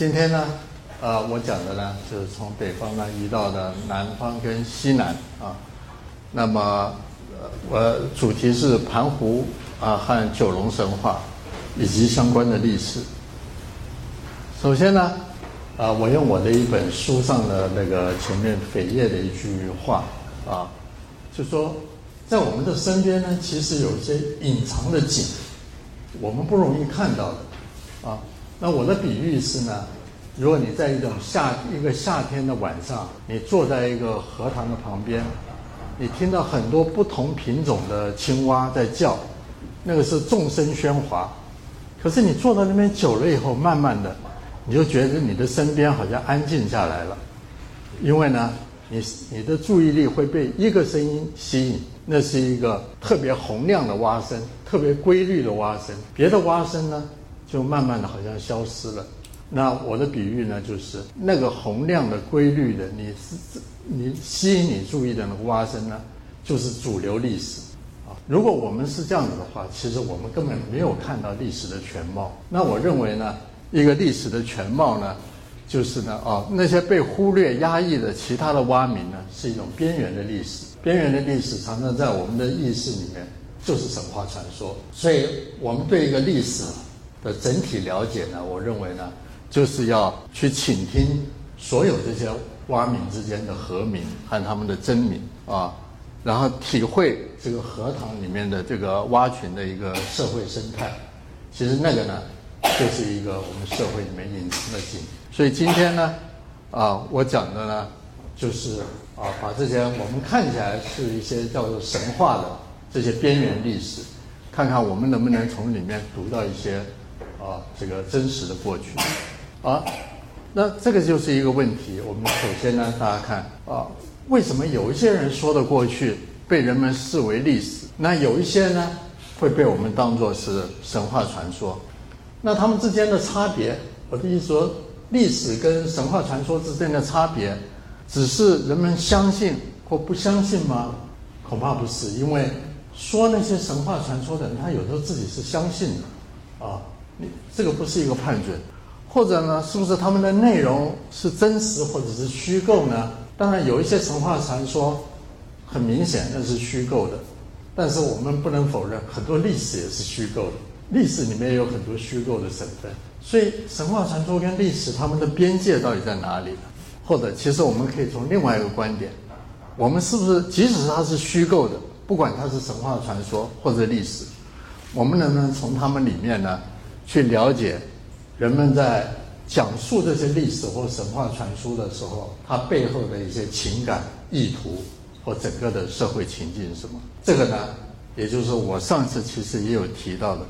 今天呢，呃，我讲的呢，就是从北方呢移到了南方跟西南啊。那么，呃，我主题是盘湖啊和九龙神话以及相关的历史。首先呢，啊，我用我的一本书上的那个前面扉页的一句话啊，就说，在我们的身边呢，其实有一些隐藏的景，我们不容易看到的啊。那我的比喻是呢，如果你在一种夏一个夏天的晚上，你坐在一个荷塘的旁边，你听到很多不同品种的青蛙在叫，那个是众声喧哗。可是你坐在那边久了以后，慢慢的，你就觉得你的身边好像安静下来了，因为呢，你你的注意力会被一个声音吸引，那是一个特别洪亮的蛙声，特别规律的蛙声，别的蛙声呢？就慢慢的好像消失了。那我的比喻呢，就是那个洪亮的、规律的，你是你吸引你注意的那个蛙声呢，就是主流历史啊。如果我们是这样子的话，其实我们根本没有看到历史的全貌。那我认为呢，一个历史的全貌呢，就是呢，啊，那些被忽略、压抑的其他的蛙名呢，是一种边缘的历史。边缘的历史常常在我们的意识里面就是神话传说。所以我们对一个历史。的整体了解呢，我认为呢，就是要去倾听所有这些蛙鸣之间的和鸣和他们的真鸣啊，然后体会这个荷塘里面的这个蛙群的一个社会生态。其实那个呢，就是一个我们社会里面隐藏的景。所以今天呢，啊，我讲的呢，就是啊，把这些我们看起来是一些叫做神话的这些边缘历史，看看我们能不能从里面读到一些。啊，这个真实的过去，啊，那这个就是一个问题。我们首先呢，大家看啊，为什么有一些人说的过去被人们视为历史，那有一些呢会被我们当作是神话传说？那他们之间的差别，我的意思说，历史跟神话传说之间的差别，只是人们相信或不相信吗？恐怕不是，因为说那些神话传说的人，他有时候自己是相信的，啊。这个不是一个判准，或者呢，是不是他们的内容是真实或者是虚构呢？当然，有一些神话传说，很明显那是虚构的，但是我们不能否认，很多历史也是虚构的，历史里面也有很多虚构的成分。所以，神话传说跟历史他们的边界到底在哪里呢？或者，其实我们可以从另外一个观点，我们是不是即使它是虚构的，不管它是神话传说或者历史，我们能不能从他们里面呢？去了解人们在讲述这些历史或神话传说的时候，它背后的一些情感意图或整个的社会情境是什么？这个呢，也就是我上次其实也有提到的，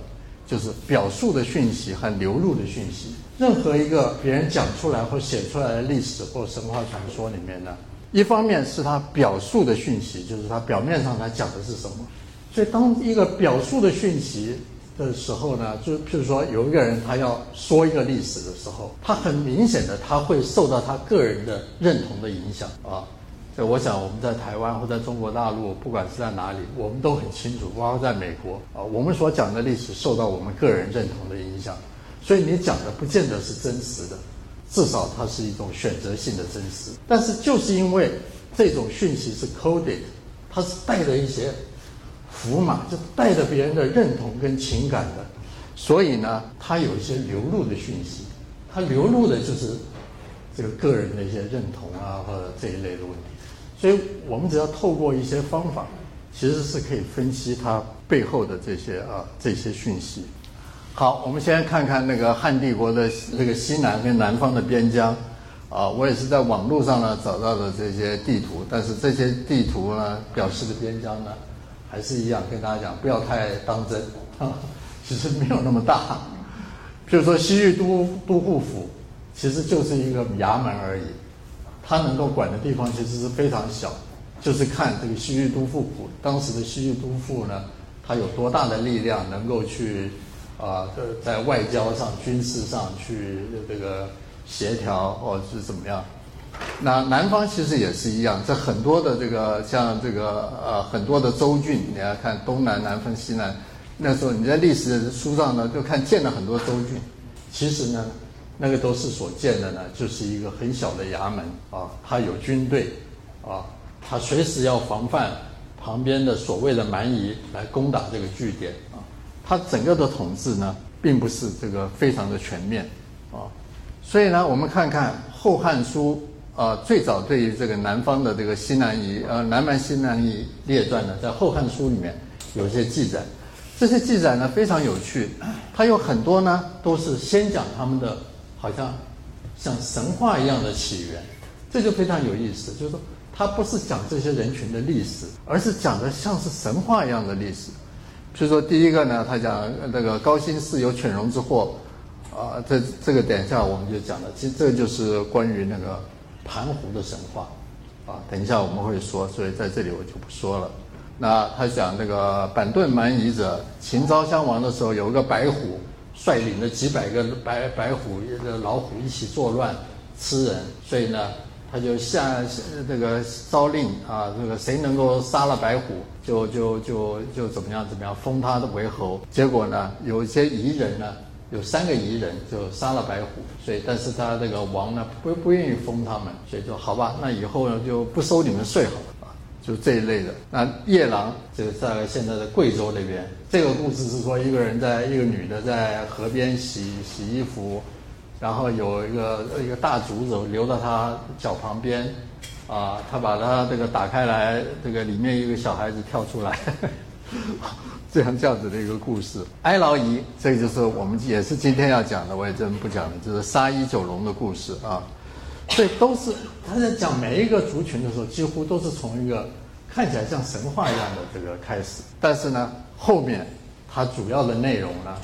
就是表述的讯息和流露的讯息。任何一个别人讲出来或写出来的历史或神话传说里面呢，一方面是他表述的讯息，就是他表面上他讲的是什么。所以，当一个表述的讯息。的时候呢，就譬如说有一个人他要说一个历史的时候，他很明显的他会受到他个人的认同的影响啊。所以我想我们在台湾或在中国大陆，不管是在哪里，我们都很清楚，包括在美国啊，我们所讲的历史受到我们个人认同的影响。所以你讲的不见得是真实的，至少它是一种选择性的真实。但是就是因为这种讯息是 coded，它是带着一些。符码就带着别人的认同跟情感的，所以呢，它有一些流露的讯息，它流露的就是这个个人的一些认同啊，或者这一类的问题。所以我们只要透过一些方法，其实是可以分析它背后的这些啊这些讯息。好，我们先看看那个汉帝国的这个西南跟南方的边疆啊，我也是在网络上呢找到的这些地图，但是这些地图呢表示的边疆呢。还是一样，跟大家讲，不要太当真，其实没有那么大。譬如说西域都都护府，其实就是一个衙门而已，它能够管的地方其实是非常小，就是看这个西域都护府当时的西域都护呢，他有多大的力量能够去啊，在外交上、军事上去这个协调，或者是怎么样。那南方其实也是一样，在很多的这个像这个呃很多的州郡，你要看东南南分西南，那时候你在历史书上呢就看建了很多州郡，其实呢那个都是所建的呢，就是一个很小的衙门啊，它有军队啊，它随时要防范旁边的所谓的蛮夷来攻打这个据点啊，他整个的统治呢，并不是这个非常的全面啊，所以呢，我们看看《后汉书》啊，最早对于这个南方的这个西南夷呃南蛮西南夷列传呢，在《后汉书》里面有一些记载。这些记载呢非常有趣，它有很多呢都是先讲他们的，好像像神话一样的起源，这就非常有意思。就是说，它不是讲这些人群的历史，而是讲的像是神话一样的历史。比如说，第一个呢，他讲那个高辛氏有犬戎之祸，啊，这这个等一下我们就讲了。其实这就是关于那个盘湖的神话，啊，等一下我们会说，所以在这里我就不说了。那他讲这个板盾蛮夷者，秦昭襄王的时候有一个白虎，率领着几百个白白虎、老虎一起作乱，吃人，所以呢，他就下这个诏令啊，这个谁能够杀了白虎，就就就就怎么样怎么样封他的为侯。结果呢，有一些夷人呢，有三个夷人就杀了白虎，所以但是他这个王呢不不愿意封他们，所以说好吧，那以后呢就不收你们税好了啊。就这一类的，那夜郎就在现在的贵州那边。这个故事是说，一个人在一个女的在河边洗洗衣服，然后有一个一个大竹子流到她脚旁边，啊，她把它这个打开来，这个里面一个小孩子跳出来，这样这样子的一个故事。哀牢夷，这个就是我们也是今天要讲的，我也真不讲了，就是杀一九龙的故事啊。所以都是他在讲每一个族群的时候，几乎都是从一个看起来像神话一样的这个开始。但是呢，后面它主要的内容呢，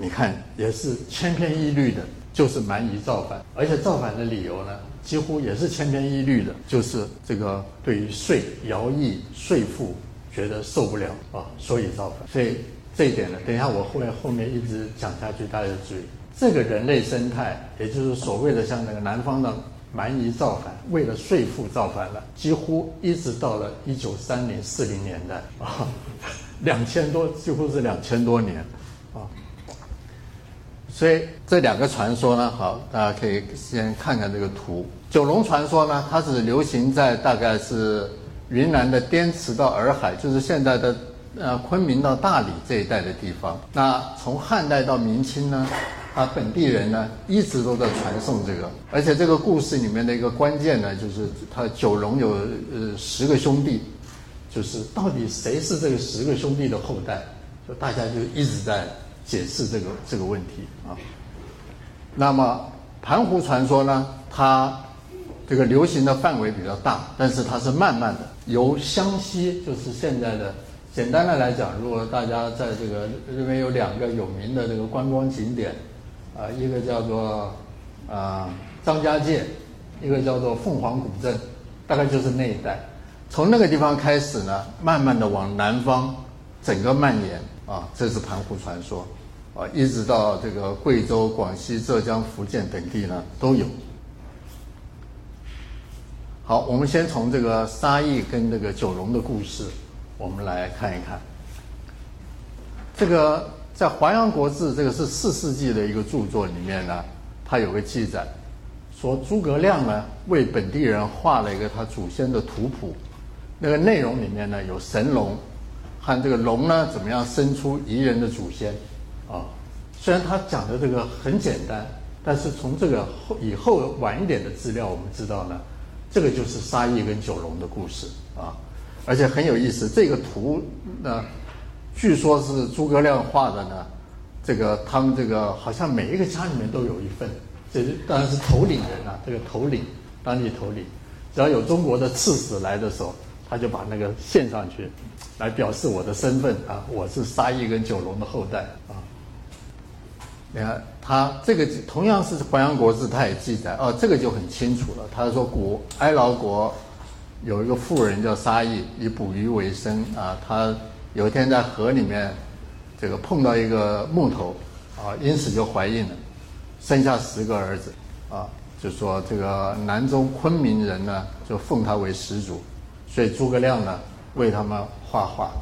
你看也是千篇一律的，就是蛮夷造反，而且造反的理由呢，几乎也是千篇一律的，就是这个对于税徭役税赋觉得受不了啊，所以造反。所以这一点呢，等一下我后面后面一直讲下去，大家注意这个人类生态，也就是所谓的像那个南方的。蛮夷造反，为了税赋造反了，几乎一直到了一九三零四零年代啊，两千多，几乎是两千多年啊。所以这两个传说呢，好，大家可以先看看这个图。九龙传说呢，它是流行在大概是云南的滇池到洱海，就是现在的呃昆明到大理这一带的地方。那从汉代到明清呢？他本地人呢一直都在传颂这个，而且这个故事里面的一个关键呢，就是他九龙有呃十个兄弟，就是到底谁是这个十个兄弟的后代，就大家就一直在解释这个这个问题啊。那么盘湖传说呢，它这个流行的范围比较大，但是它是慢慢的由湘西，就是现在的。简单的来讲，如果大家在这个这边有两个有名的这个观光景点。啊，一个叫做啊张家界，一个叫做凤凰古镇，大概就是那一带。从那个地方开始呢，慢慢的往南方整个蔓延啊，这是盘湖传说啊，一直到这个贵州、广西、浙江、福建等地呢都有。好，我们先从这个沙溢跟这个九龙的故事，我们来看一看这个。在《华阳国志》这个是四世纪的一个著作里面呢，它有个记载，说诸葛亮呢为本地人画了一个他祖先的图谱，那个内容里面呢有神龙，和这个龙呢怎么样生出彝人的祖先，啊，虽然他讲的这个很简单，但是从这个后以后晚一点的资料我们知道呢，这个就是沙溢跟九龙的故事啊，而且很有意思，这个图呢。据说是诸葛亮画的呢，这个他们这个好像每一个家里面都有一份，这是当然是头领人啊，这个头领，当地头领，只要有中国的刺史来的时候，他就把那个献上去，来表示我的身份啊，我是沙溢跟九龙的后代啊。你看他这个同样是《淮阳国志》，他也记载哦，这个就很清楚了。他说古哀牢国有一个妇人叫沙溢，以捕鱼为生啊，他。有一天在河里面，这个碰到一个木头，啊，因此就怀孕了，生下十个儿子，啊，就说这个南中昆明人呢就奉他为始祖，所以诸葛亮呢为他们画画，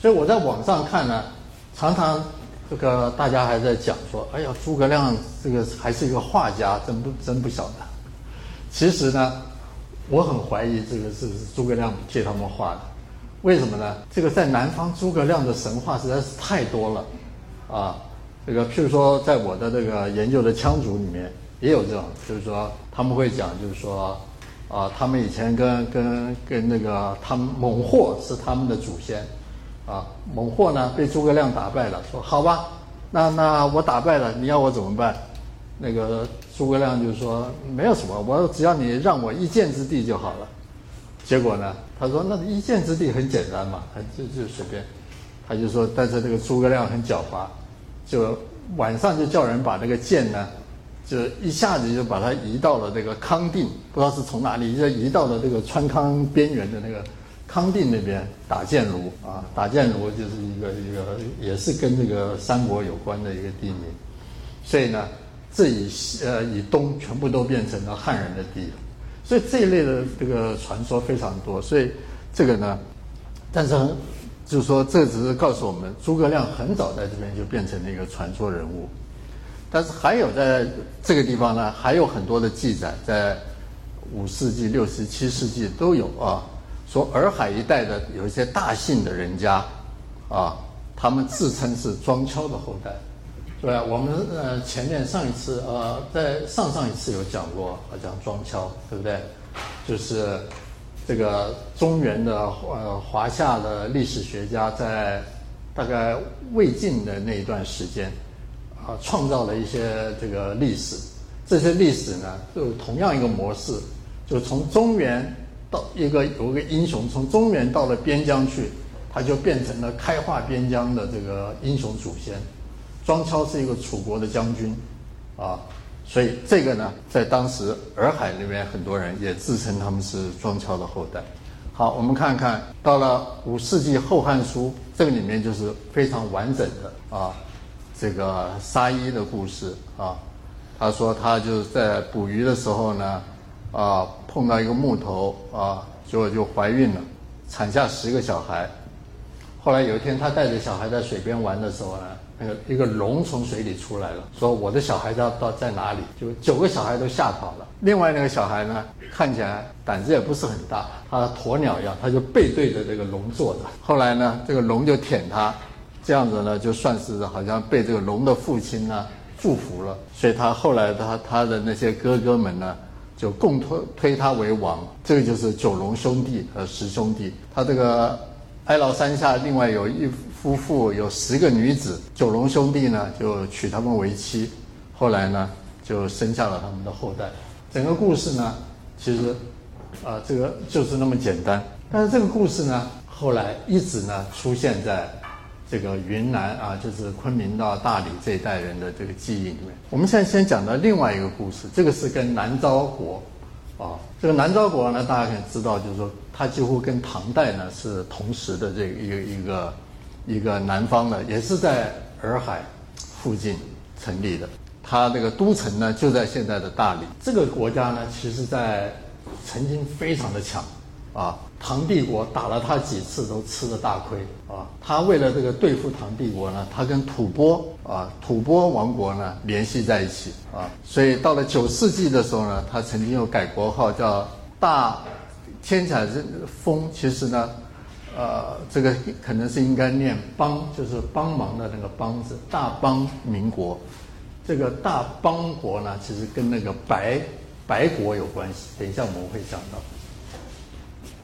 所以我在网上看呢，常常这个大家还在讲说，哎呀，诸葛亮这个还是一个画家，真不真不晓得。其实呢，我很怀疑这个是不是诸葛亮借他们画的。为什么呢？这个在南方诸葛亮的神话实在是太多了，啊，这个譬如说在我的这个研究的羌族里面也有这种，就是说他们会讲，就是说，啊，他们以前跟跟跟那个他们猛货是他们的祖先。啊，猛货呢被诸葛亮打败了，说好吧，那那我打败了，你要我怎么办？那个诸葛亮就说没有什么，我只要你让我一箭之地就好了。结果呢，他说那一箭之地很简单嘛，他就就随便，他就说，但是这个诸葛亮很狡猾，就晚上就叫人把那个箭呢，就一下子就把它移到了这个康定，不知道是从哪里就移到了这个川康边缘的那个。康定那边打箭炉啊，打箭炉就是一个一个，也是跟这个三国有关的一个地名，所以呢，这以西呃以东全部都变成了汉人的地，所以这一类的这个传说非常多。所以这个呢，但是就是说，这只是告诉我们，诸葛亮很早在这边就变成了一个传说人物。但是还有在这个地方呢，还有很多的记载，在五世纪、六世七世纪都有啊。说洱海一带的有一些大姓的人家，啊，他们自称是庄丘的后代，对吧？我们呃前面上一次呃在上上一次有讲过，讲庄丘，对不对？就是这个中原的呃华夏的历史学家在大概魏晋的那一段时间，啊，创造了一些这个历史，这些历史呢，就同样一个模式，就从中原。到一个有个英雄从中原到了边疆去，他就变成了开化边疆的这个英雄祖先。庄丘是一个楚国的将军，啊，所以这个呢，在当时洱海那边很多人也自称他们是庄丘的后代。好，我们看看到了五世纪《后汉书》，这个里面就是非常完整的啊，这个沙衣的故事啊。他说他就是在捕鱼的时候呢。啊，碰到一个木头啊，结果就怀孕了，产下十个小孩。后来有一天，他带着小孩在水边玩的时候呢，那个一个龙从水里出来了，说我的小孩到到在哪里？就九个小孩都吓跑了。另外那个小孩呢，看起来胆子也不是很大，他鸵鸟一样，他就背对着这个龙坐着。后来呢，这个龙就舔他，这样子呢，就算是好像被这个龙的父亲呢祝福了。所以他后来他他的那些哥哥们呢。就共推推他为王，这个就是九龙兄弟和十兄弟。他这个哀牢山下另外有一夫妇，有十个女子。九龙兄弟呢就娶他们为妻，后来呢就生下了他们的后代。整个故事呢，其实啊这个就是那么简单。但是这个故事呢，后来一直呢出现在。这个云南啊，就是昆明到大理这一代人的这个记忆里面。我们现在先讲到另外一个故事，这个是跟南诏国，啊，这个南诏国呢，大家可以知道，就是说它几乎跟唐代呢是同时的这一个一个一个南方的，也是在洱海附近成立的。它这个都城呢就在现在的大理。这个国家呢，其实在曾经非常的强。啊，唐帝国打了他几次都吃了大亏啊！他为了这个对付唐帝国呢，他跟吐蕃啊，吐蕃王国呢联系在一起啊，所以到了九世纪的时候呢，他曾经又改国号叫大，天起来是封，其实呢，呃，这个可能是应该念帮，就是帮忙的那个帮字，大帮民国。这个大邦国呢，其实跟那个白白国有关系，等一下我们会讲到。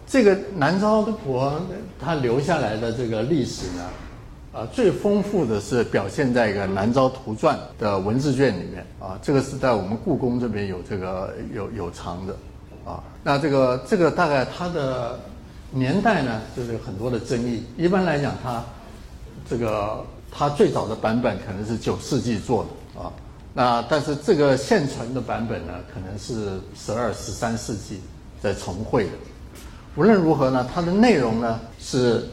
这个南诏国它留下来的这个历史呢，啊，最丰富的是表现在一个《南诏图传》的文字卷里面啊，这个是在我们故宫这边有这个有有藏的，啊，那这个这个大概它的年代呢，就是很多的争议。一般来讲，它这个它最早的版本可能是九世纪做的啊，那但是这个现存的版本呢，可能是十二、十三世纪在重绘的。无论如何呢，它的内容呢是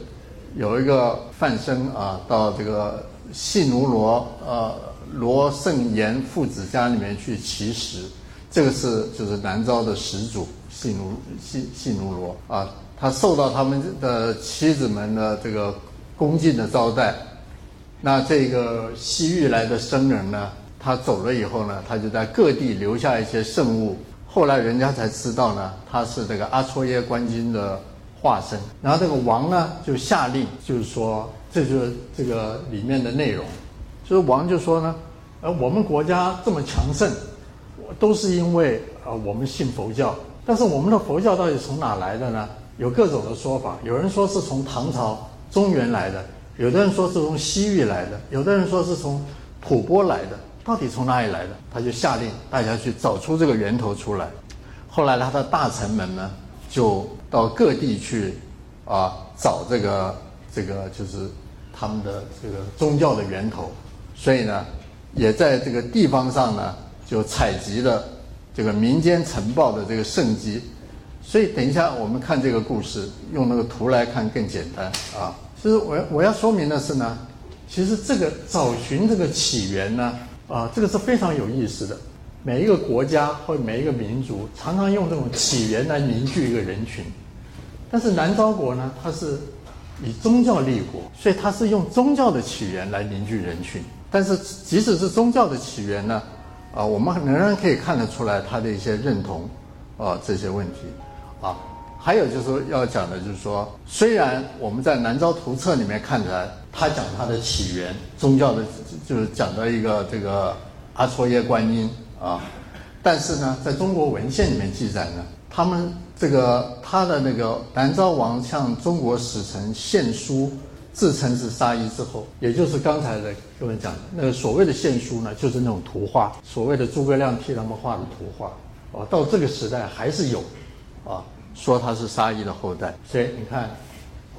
有一个范生啊，到这个细奴罗呃罗胜延父子家里面去乞食，这个是就是南诏的始祖细奴细细奴罗啊，他受到他们的妻子们的这个恭敬的招待，那这个西域来的僧人呢，他走了以后呢，他就在各地留下一些圣物。后来人家才知道呢，他是这个阿戳耶观音的化身。然后这个王呢就下令，就是说，这就是这个里面的内容。就是王就说呢，呃，我们国家这么强盛，都是因为呃我们信佛教。但是我们的佛教到底从哪来的呢？有各种的说法。有人说是从唐朝中原来的。有的人说是从西域来的，有的人说是从吐蕃来的，到底从哪里来的？他就下令大家去找出这个源头出来。后来他的大臣们呢，就到各地去，啊，找这个这个就是他们的这个宗教的源头。所以呢，也在这个地方上呢，就采集了这个民间晨报的这个圣迹。所以等一下我们看这个故事，用那个图来看更简单啊。其实我我要说明的是呢，其实这个找寻这个起源呢，啊，这个是非常有意思的。每一个国家或每一个民族常常用这种起源来凝聚一个人群，但是南诏国呢，它是以宗教立国，所以它是用宗教的起源来凝聚人群。但是即使是宗教的起源呢，啊，我们仍然可以看得出来它的一些认同，啊，这些问题，啊。还有就是要讲的，就是说，虽然我们在《南诏图册》里面看起来，他讲他的起源，宗教的，就是讲的一个这个阿戳耶观音啊，但是呢，在中国文献里面记载呢，他们这个他的那个南诏王向中国使臣献书，自称是沙弥之后，也就是刚才的各位讲的那个所谓的献书呢，就是那种图画，所谓的诸葛亮替他们画的图画，啊，到这个时代还是有，啊。说他是沙溢的后代，所以你看，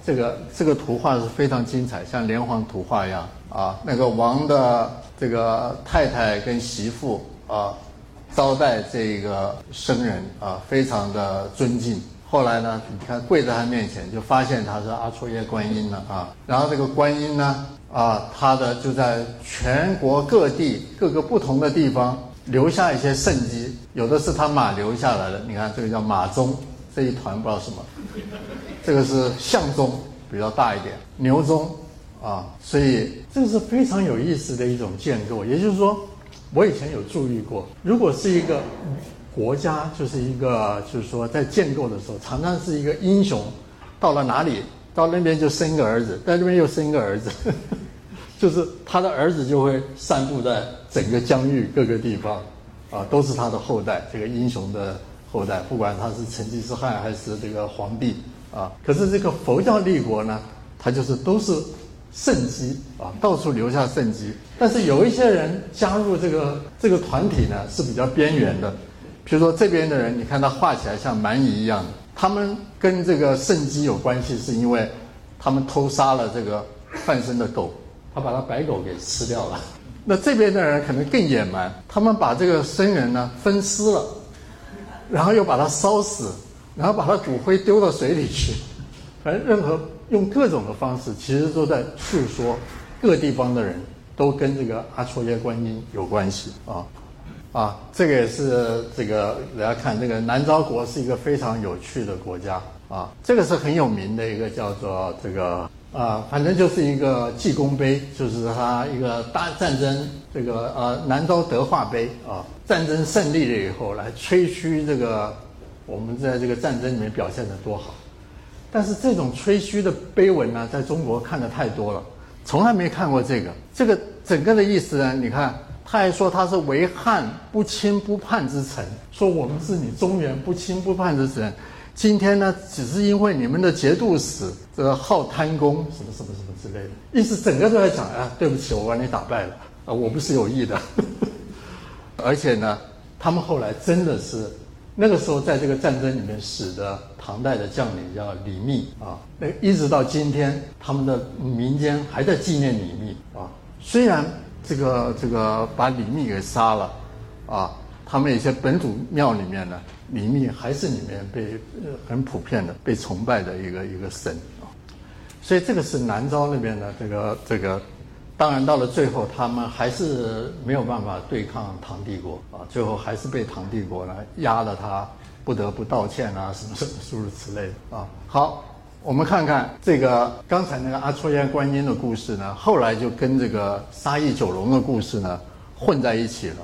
这个这个图画是非常精彩，像连环图画一样啊。那个王的这个太太跟媳妇啊，招待这个僧人啊，非常的尊敬。后来呢，你看跪在他面前，就发现他是阿戳耶观音了啊。然后这个观音呢，啊，他的就在全国各地各个不同的地方留下一些圣迹，有的是他马留下来的，你看这个叫马鬃。这一团不知道什么，这个是象中比较大一点，牛中啊，所以这个是非常有意思的一种建构。也就是说，我以前有注意过，如果是一个国家，就是一个就是说在建构的时候，常常是一个英雄，到了哪里，到那边就生一个儿子，在那边又生一个儿子，就是他的儿子就会散布在整个疆域各个地方，啊，都是他的后代，这个英雄的。后代，不管他是成吉思汗还是这个皇帝啊，可是这个佛教立国呢，他就是都是圣迹啊，到处留下圣迹。但是有一些人加入这个这个团体呢，是比较边缘的。比如说这边的人，你看他画起来像蛮夷一样的，他们跟这个圣迹有关系，是因为他们偷杀了这个范生的狗，他把他白狗给吃掉了。那这边的人可能更野蛮，他们把这个僧人呢分尸了。然后又把它烧死，然后把它骨灰丢到水里去，反正任何用各种的方式，其实都在诉说各地方的人都跟这个阿戳耶观音有关系啊。啊，这个也是这个大家看这个南诏国是一个非常有趣的国家。啊，这个是很有名的一个叫做这个。啊，反正就是一个记功碑，就是他一个大战争这个呃南诏德化碑啊，战争胜利了以后来吹嘘这个我们在这个战争里面表现的多好。但是这种吹嘘的碑文呢，在中国看的太多了，从来没看过这个。这个整个的意思呢，你看他还说他是为汉不亲不叛之臣，说我们是你中原不亲不叛之臣。今天呢，只是因为你们的节度使这个好贪功，什么什么什么之类的，意思整个都在讲啊，对不起，我把你打败了啊，我不是有意的。而且呢，他们后来真的是那个时候在这个战争里面死的唐代的将领叫李密啊，那一直到今天，他们的民间还在纪念李密啊。虽然这个这个把李密给杀了啊，他们有些本土庙里面呢。李密还是里面被很普遍的被崇拜的一个一个神啊，所以这个是南诏那边的这个这个，当然到了最后他们还是没有办法对抗唐帝国啊，最后还是被唐帝国呢压了他，不得不道歉啊什么什么诸如此类的啊。好，我们看看这个刚才那个阿嵉烟观音的故事呢，后来就跟这个沙溢九龙的故事呢混在一起了，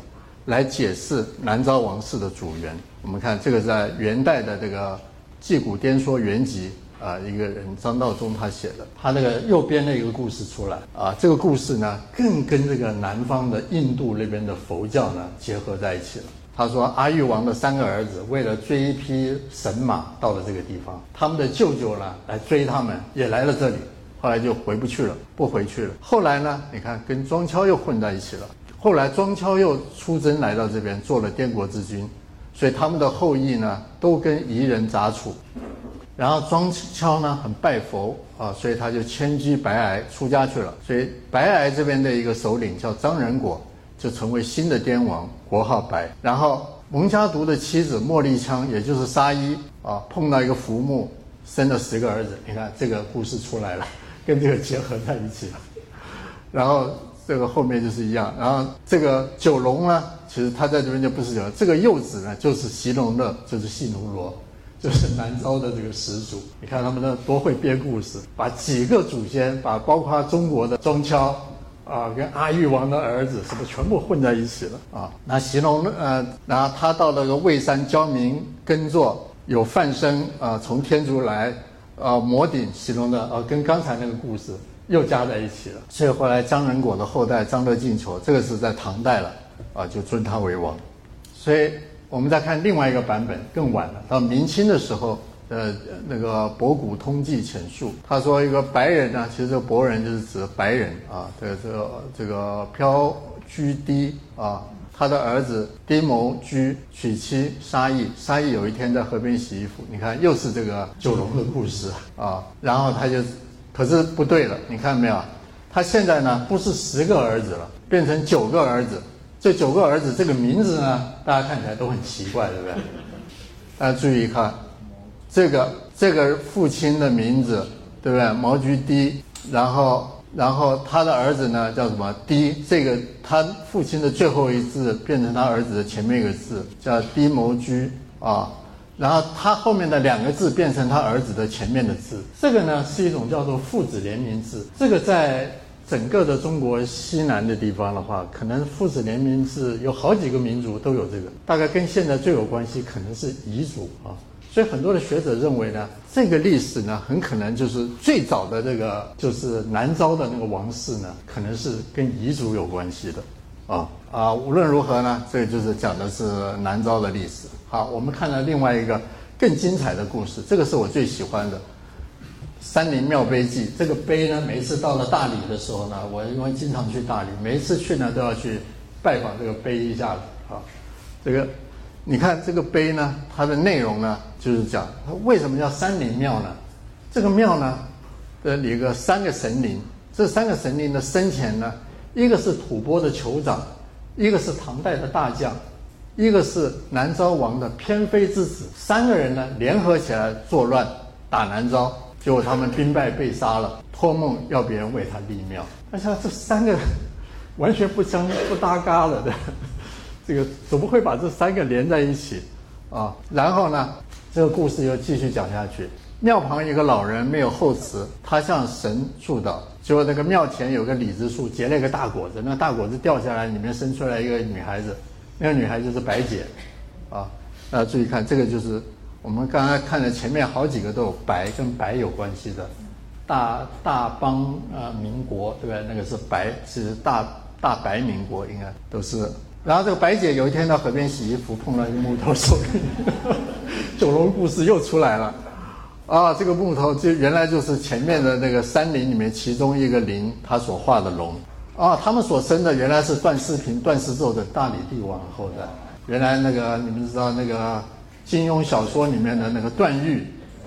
来解释南诏王室的主源。我们看这个在元代的这个《纪古颠说原集》啊，一个人张道宗他写的，他那个右边的一个故事出来啊，这个故事呢更跟这个南方的印度那边的佛教呢结合在一起了。他说，阿育王的三个儿子为了追一匹神马到了这个地方，他们的舅舅呢来追他们，也来了这里，后来就回不去了，不回去了。后来呢，你看跟庄丘又混在一起了。后来庄丘又出征来到这边，做了滇国之君，所以他们的后裔呢都跟夷人杂处。然后庄丘呢很拜佛啊，所以他就迁居白崖出家去了。所以白崖这边的一个首领叫张仁果。就成为新的滇王，国号白。然后蒙家族的妻子莫利羌，也就是沙伊啊，碰到一个浮木，生了十个儿子。你看这个故事出来了，跟这个结合在一起了。然后这个后面就是一样。然后这个九龙呢，其实他在这边就不是九龙，这个幼子呢就是席龙的，就是细奴罗，就是南诏的这个始祖。你看他们的多会编故事，把几个祖先，把包括中国的庄丘。啊，跟阿育王的儿子是不是全部混在一起了啊？那席隆呃，然后他到那个魏山教民耕作，有范生啊，从天竺来，啊，摩顶形容的呃，跟刚才那个故事又加在一起了。所以后来张仁果的后代张乐进求，这个是在唐代了啊，就尊他为王。所以我们再看另外一个版本，更晚了，到明清的时候。呃，那个《博古通记》浅述，他说一个白人呢，其实这个博人就是指白人啊。这个这个这个飘居低啊，他的儿子低谋居娶妻沙溢，沙溢有一天在河边洗衣服，你看又是这个九龙的故事啊。然后他就，可是不对了，你看到没有？他现在呢不是十个儿子了，变成九个儿子。这九个儿子这个名字呢，大家看起来都很奇怪，对不对？大家注意看。这个这个父亲的名字，对不对？毛居低，然后然后他的儿子呢叫什么低？这个他父亲的最后一字变成他儿子的前面一个字，叫低毛居啊。然后他后面的两个字变成他儿子的前面的字，这个呢是一种叫做父子联名字。这个在整个的中国西南的地方的话，可能父子联名制有好几个民族都有这个，大概跟现在最有关系可能是彝族啊。所以很多的学者认为呢，这个历史呢，很可能就是最早的这个就是南诏的那个王室呢，可能是跟彝族有关系的，啊啊，无论如何呢，这个就是讲的是南诏的历史。好，我们看到另外一个更精彩的故事，这个是我最喜欢的《三林庙碑记》。这个碑呢，每次到了大理的时候呢，我因为经常去大理，每一次去呢都要去拜访这个碑一下子啊，这个。你看这个碑呢，它的内容呢，就是讲它为什么叫三林庙呢？这个庙呢，的里个三个神灵，这三个神灵的生前呢，一个是吐蕃的酋长，一个是唐代的大将，一个是南诏王的偏妃之子，三个人呢联合起来作乱打南诏，结果他们兵败被杀了，托梦要别人为他立庙。那像这三个完全不相不搭嘎了的。这个怎么会把这三个连在一起啊？然后呢，这个故事又继续讲下去。庙旁有个老人没有后词，他向神祝祷。结果那个庙前有个李子树，结了一个大果子，那大果子掉下来，里面生出来一个女孩子，那个女孩子是白姐，啊，大家注意看，这个就是我们刚才看的前面好几个都有白跟白有关系的，大大邦啊民国对不对？那个是白，是大大白民国，应该都是。然后这个白姐有一天到河边洗衣服，碰到一个木头手里，九龙故事又出来了。啊，这个木头就原来就是前面的那个山林里面其中一个林他所画的龙。啊，他们所生的原来是段世平、段世纣的大理帝王后代。原来那个你们知道那个金庸小说里面的那个段誉，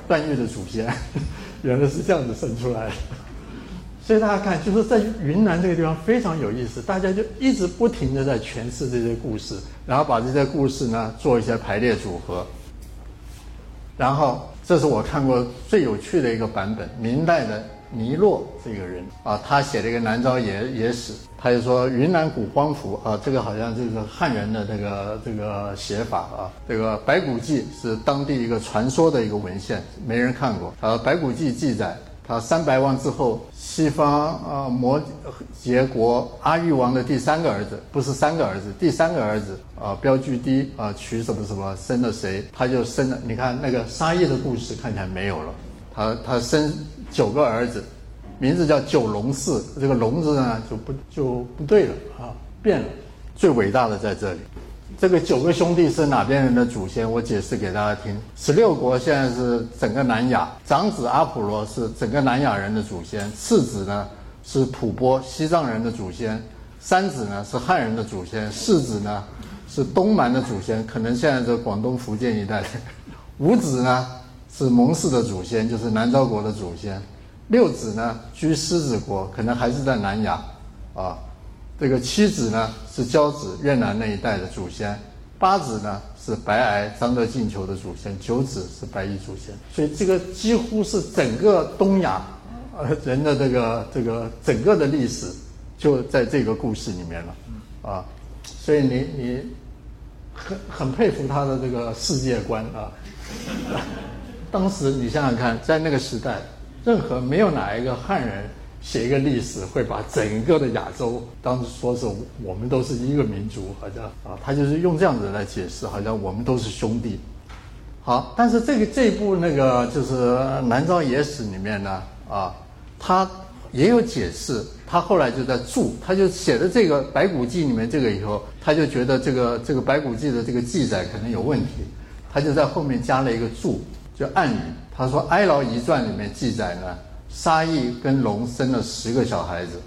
段誉的祖先，原来是这样子生出来的。所以大家看，就是在云南这个地方非常有意思，大家就一直不停的在诠释这些故事，然后把这些故事呢做一些排列组合。然后，这是我看过最有趣的一个版本，明代的尼洛这个人啊，他写了一个《南诏野野史》，他就说云南古荒府啊，这个好像就是汉人的这个这个写法啊，这个《白骨记》是当地一个传说的一个文献，没人看过。啊，《白骨记》记载，他三百万之后，西方啊摩羯国阿育王的第三个儿子，不是三个儿子，第三个儿子啊，标巨低啊，娶什么什么，生了谁，他就生了。你看那个沙溢的故事看起来没有了。他他生九个儿子，名字叫九龙寺，这个龙字呢就不就不对了啊，变了。最伟大的在这里，这个九个兄弟是哪边人的祖先？我解释给大家听。十六国现在是整个南亚，长子阿普罗是整个南亚人的祖先，次子呢是吐蕃西藏人的祖先，三子呢是汉人的祖先，四子呢是东蛮的祖先，可能现在这广东福建一带，五子呢。是蒙氏的祖先，就是南诏国的祖先。六子呢居狮子国，可能还是在南亚，啊，这个七子呢是交子越南那一带的祖先。八子呢是白癌张德进球的祖先，九子是白衣祖先。所以这个几乎是整个东亚呃人的这个这个整个的历史就在这个故事里面了，啊，所以你你很很佩服他的这个世界观啊。当时你想想看，在那个时代，任何没有哪一个汉人写一个历史，会把整个的亚洲当时说是我们都是一个民族，好像啊，他就是用这样子来解释，好像我们都是兄弟。好，但是这个这部那个就是《南诏野史》里面呢，啊，他也有解释，他后来就在注，他就写的这个《白骨记》里面这个以后，他就觉得这个这个《白骨记》的这个记载可能有问题，他就在后面加了一个注。就暗语，他说《哀牢遗传》里面记载呢，沙溢跟龙生了十个小孩子，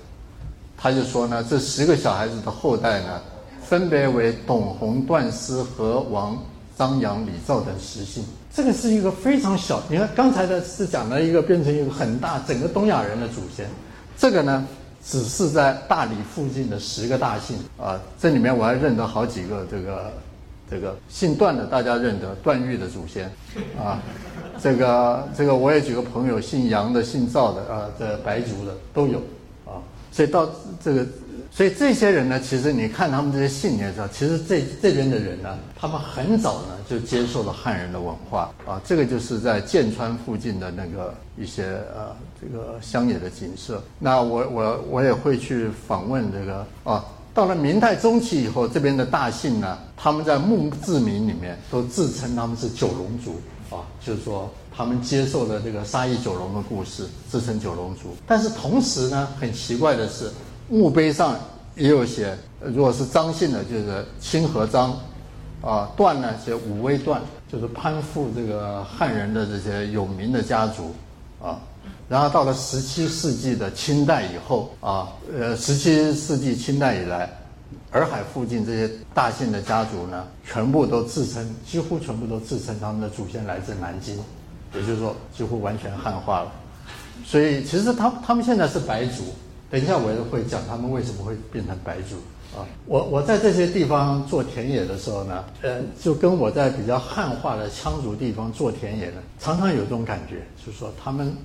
他就说呢，这十个小孩子的后代呢，分别为董洪、段思、和王、张杨、李赵等十姓。这个是一个非常小，你看刚才的是讲了一个变成一个很大，整个东亚人的祖先，这个呢，只是在大理附近的十个大姓啊，这里面我还认得好几个这个。这个姓段的，大家认得段誉的祖先，啊，这个这个我也几个朋友姓杨的、姓赵的啊，这白族的都有，啊，所以到这个，所以这些人呢，其实你看他们这些姓，你也知道，其实这这边的人呢，他们很早呢就接受了汉人的文化，啊，这个就是在剑川附近的那个一些呃这个乡野的景色。那我我我也会去访问这个啊。到了明代中期以后，这边的大姓呢，他们在墓志铭里面都自称他们是九龙族啊，就是说他们接受了这个沙溢九龙的故事，自称九龙族。但是同时呢，很奇怪的是，墓碑上也有写，如果是张姓的，就是清河张，啊，段呢写武威段，就是攀附这个汉人的这些有名的家族，啊。然后到了十七世纪的清代以后啊，呃，十七世纪清代以来，洱海附近这些大姓的家族呢，全部都自称，几乎全部都自称他们的祖先来自南京，也就是说，几乎完全汉化了。所以，其实他他们现在是白族。等一下我也会讲他们为什么会变成白族啊。我我在这些地方做田野的时候呢，呃，就跟我在比较汉化的羌族地方做田野呢，常常有这种感觉，就是说他们。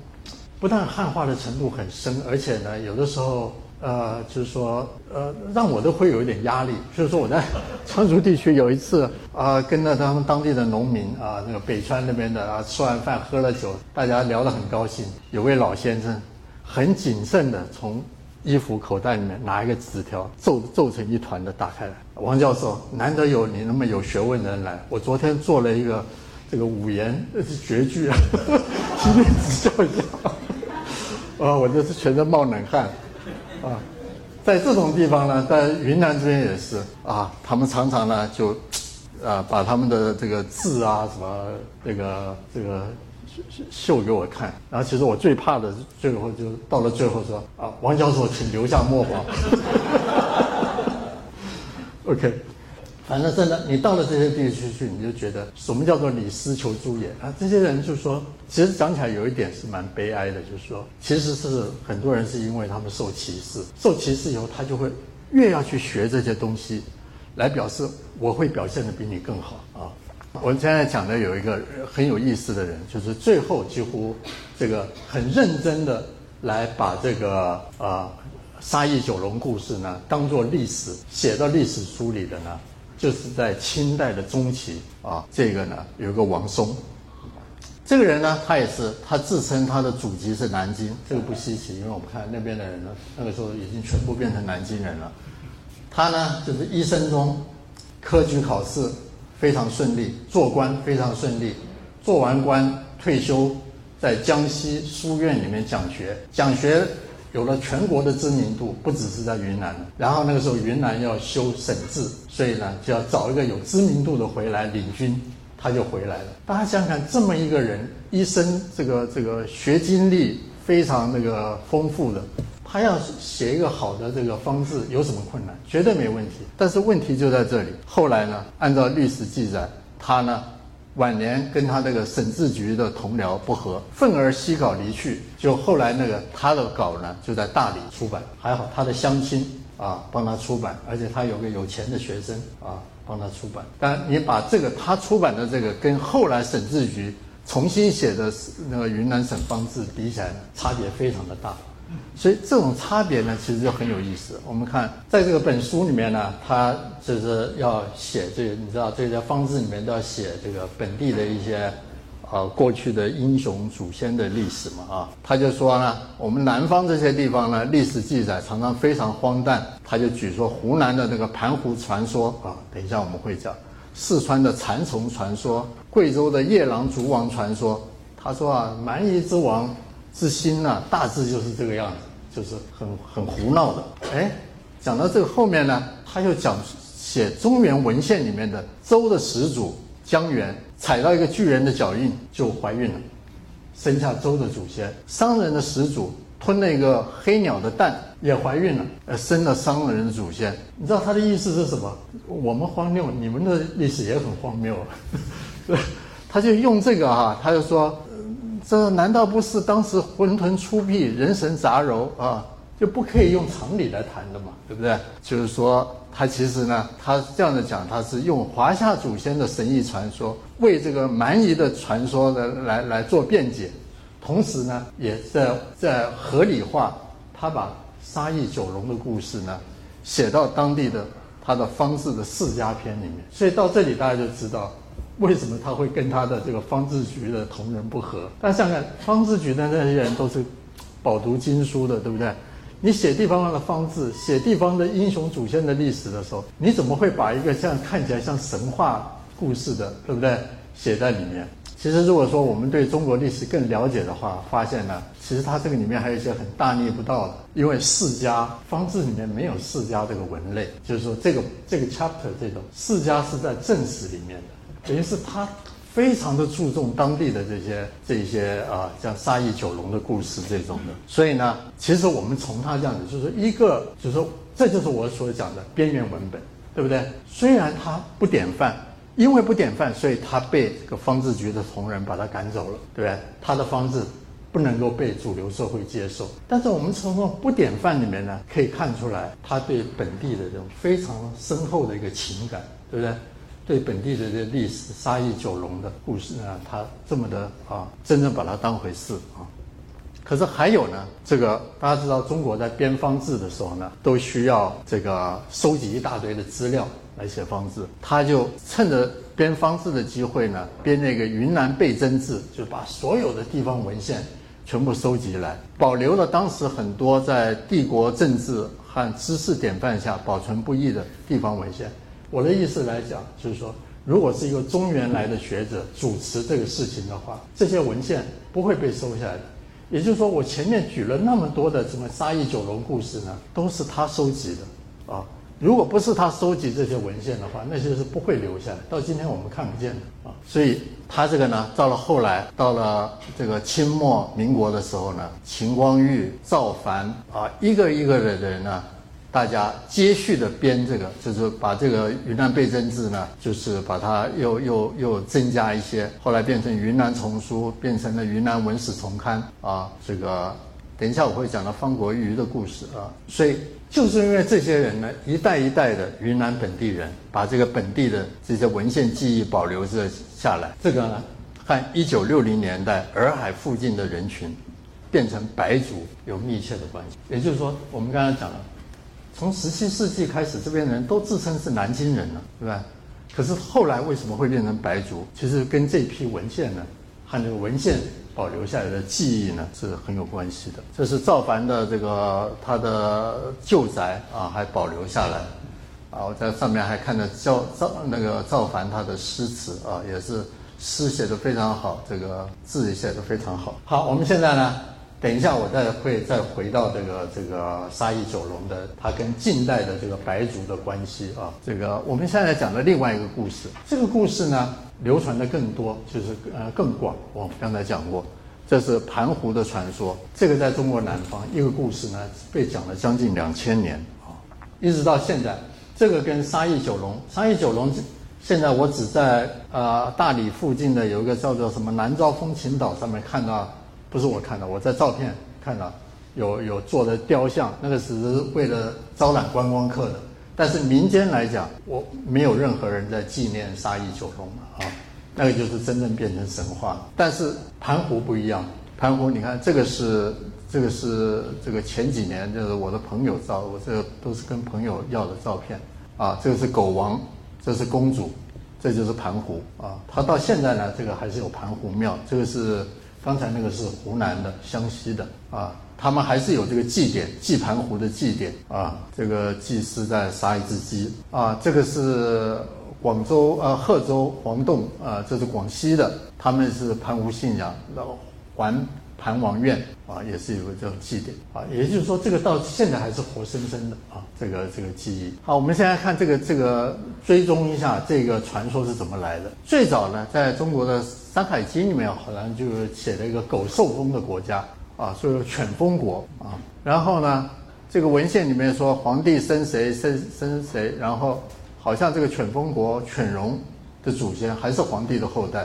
不但汉化的程度很深，而且呢，有的时候，呃，就是说，呃，让我都会有一点压力。就是说，我在川族地区有一次啊，跟着他们当地的农民啊，那个北川那边的啊，吃完饭喝了酒，大家聊得很高兴。有位老先生很谨慎的从衣服口袋里面拿一个纸条，皱皱成一团的打开来。王教授，难得有你那么有学问的人来，我昨天做了一个这个五言绝句啊，请你指教一下。啊，我就是全身冒冷汗，啊，在这种地方呢，在云南这边也是啊，他们常常呢就，啊，把他们的这个字啊什么这个这个秀给我看，然后其实我最怕的最后就到了最后说啊，王教授请留下墨宝，OK。反正真的，你到了这些地区去，你就觉得什么叫做李斯求诸也啊？这些人就说，其实讲起来有一点是蛮悲哀的，就是说，其实是很多人是因为他们受歧视，受歧视以后，他就会越要去学这些东西，来表示我会表现的比你更好啊。我现在讲的有一个很有意思的人，就是最后几乎这个很认真的来把这个呃沙溢九龙故事呢当做历史写到历史书里的呢，就是在清代的中期啊，这个呢有个王松。这个人呢，他也是，他自称他的祖籍是南京，这个不稀奇，因为我们看那边的人呢，那个时候已经全部变成南京人了。他呢，就是一生中科举考试非常顺利，做官非常顺利，做完官退休，在江西书院里面讲学，讲学有了全国的知名度，不只是在云南。然后那个时候云南要修省制，所以呢，就要找一个有知名度的回来领军。他就回来了。大家想想，这么一个人，一生这个这个学经历非常那个丰富的，他要写一个好的这个方志，有什么困难？绝对没问题。但是问题就在这里。后来呢，按照历史记载，他呢晚年跟他那个省治局的同僚不和，愤而西稿离去。就后来那个他的稿呢，就在大理出版。还好他的乡亲啊帮他出版，而且他有个有钱的学生啊。帮他出版，但你把这个他出版的这个跟后来省志局重新写的那个云南省方志比起来呢，差别非常的大。所以这种差别呢，其实就很有意思。我们看在这个本书里面呢，他就是要写这个，你知道，这个方志里面都要写这个本地的一些。啊，过去的英雄祖先的历史嘛，啊，他就说呢，我们南方这些地方呢，历史记载常常非常荒诞。他就举说湖南的那个盘湖传说啊，等一下我们会讲，四川的蚕丛传说，贵州的夜郎逐王传说。他说啊，蛮夷之王之心呢，大致就是这个样子，就是很很胡闹的。哎，讲到这个后面呢，他又讲写中原文献里面的周的始祖姜源。踩到一个巨人的脚印就怀孕了，生下周的祖先。商人的始祖吞了一个黑鸟的蛋也怀孕了，呃，生了商人的祖先。你知道他的意思是什么？我们荒谬，你们的历史也很荒谬。他就用这个哈，他就说，这难道不是当时混沌出辟，人神杂糅啊？就不可以用常理来谈的嘛，对不对？就是说，他其实呢，他这样的讲，他是用华夏祖先的神异传说为这个蛮夷的传说的来来做辩解，同时呢，也在在合理化他把沙溢九龙的故事呢写到当地的他的方志的世家篇里面。所以到这里大家就知道为什么他会跟他的这个方志局的同仁不和。但想想方志局的那些人都是饱读经书的，对不对？你写地方上的方志，写地方的英雄祖先的历史的时候，你怎么会把一个像看起来像神话故事的，对不对？写在里面？其实如果说我们对中国历史更了解的话，发现呢，其实它这个里面还有一些很大逆不道的。因为世家方志里面没有世家这个文类，就是说这个这个 chapter 这种世家是在正史里面的，等于是他。非常的注重当地的这些这些啊，像沙溢九龙的故事这种的，所以呢，其实我们从他这样子，就是一个，就是说，这就是我所讲的边缘文本，对不对？虽然他不典范，因为不典范，所以他被这个方志局的同仁把他赶走了，对不对？他的方志不能够被主流社会接受，但是我们从不典范里面呢，可以看出来他对本地的这种非常深厚的一个情感，对不对？对本地的这历史沙溢九龙的故事呢，他这么的啊，真正把它当回事啊。可是还有呢，这个大家知道，中国在编方志的时候呢，都需要这个收集一大堆的资料来写方志。他就趁着编方志的机会呢，编那个云南倍增志，就把所有的地方文献全部收集来，保留了当时很多在帝国政治和知识典范下保存不易的地方文献。我的意思来讲，就是说，如果是一个中原来的学者主持这个事情的话，这些文献不会被收下来的。也就是说，我前面举了那么多的什么沙溢九龙故事呢，都是他收集的啊。如果不是他收集这些文献的话，那些是不会留下来，到今天我们看不见的啊。所以他这个呢，到了后来，到了这个清末民国的时候呢，秦光玉、赵凡啊，一个一个的人呢。大家接续的编这个，就是把这个云南倍增志呢，就是把它又又又增加一些，后来变成云南丛书，变成了云南文史丛刊啊。这个等一下我会讲到方国瑜的故事啊。所以就是因为这些人呢，一代一代的云南本地人，把这个本地的这些文献记忆保留着下来。这个呢，和一九六零年代洱海附近的人群。变成白族有密切的关系。也就是说，我们刚才讲了，从十七世纪开始，这边的人都自称是南京人了，对吧？可是后来为什么会变成白族？其实跟这批文献呢，和这个文献保留下来的记忆呢是很有关系的。这是赵凡的这个他的旧宅啊，还保留下来啊。我在上面还看到赵赵那个赵凡他的诗词啊，也是诗写的非常好，这个字也写的非常好。好，我们现在呢。等一下，我再会再回到这个这个沙溢九龙的他跟近代的这个白族的关系啊。这个我们现在讲的另外一个故事，这个故事呢流传的更多，就是呃更广。我刚才讲过，这是盘湖的传说。这个在中国南方一个故事呢被讲了将近两千年啊，一直到现在。这个跟沙溢九龙，沙溢九龙现在我只在呃大理附近的有一个叫做什么南诏风情岛上面看到。不是我看到，我在照片看到有有做的雕像，那个只是为了招揽观光客的。但是民间来讲，我没有任何人在纪念沙溢九龙啊，那个就是真正变成神话。但是盘湖不一样，盘湖你看这个是这个是这个前几年就是我的朋友照，我这个都是跟朋友要的照片啊，这个是狗王，这是公主，这就是盘湖啊。它到现在呢，这个还是有盘湖庙，这个是。刚才那个是湖南的、湘西的啊，他们还是有这个祭典，祭盘湖的祭典啊。这个祭司在杀一只鸡啊。这个是广州呃贺州黄洞啊，这是广西的，他们是盘湖信仰，然后还。盘王院啊，也是有个这种祭典啊，也就是说，这个到现在还是活生生的啊，这个这个记忆。好，我们现在看这个这个追踪一下这个传说是怎么来的。最早呢，在中国的《山海经》里面好像就是写了一个狗兽风的国家啊，所以说犬封国啊。然后呢，这个文献里面说皇帝生谁生生谁，然后好像这个犬封国犬戎的祖先还是皇帝的后代。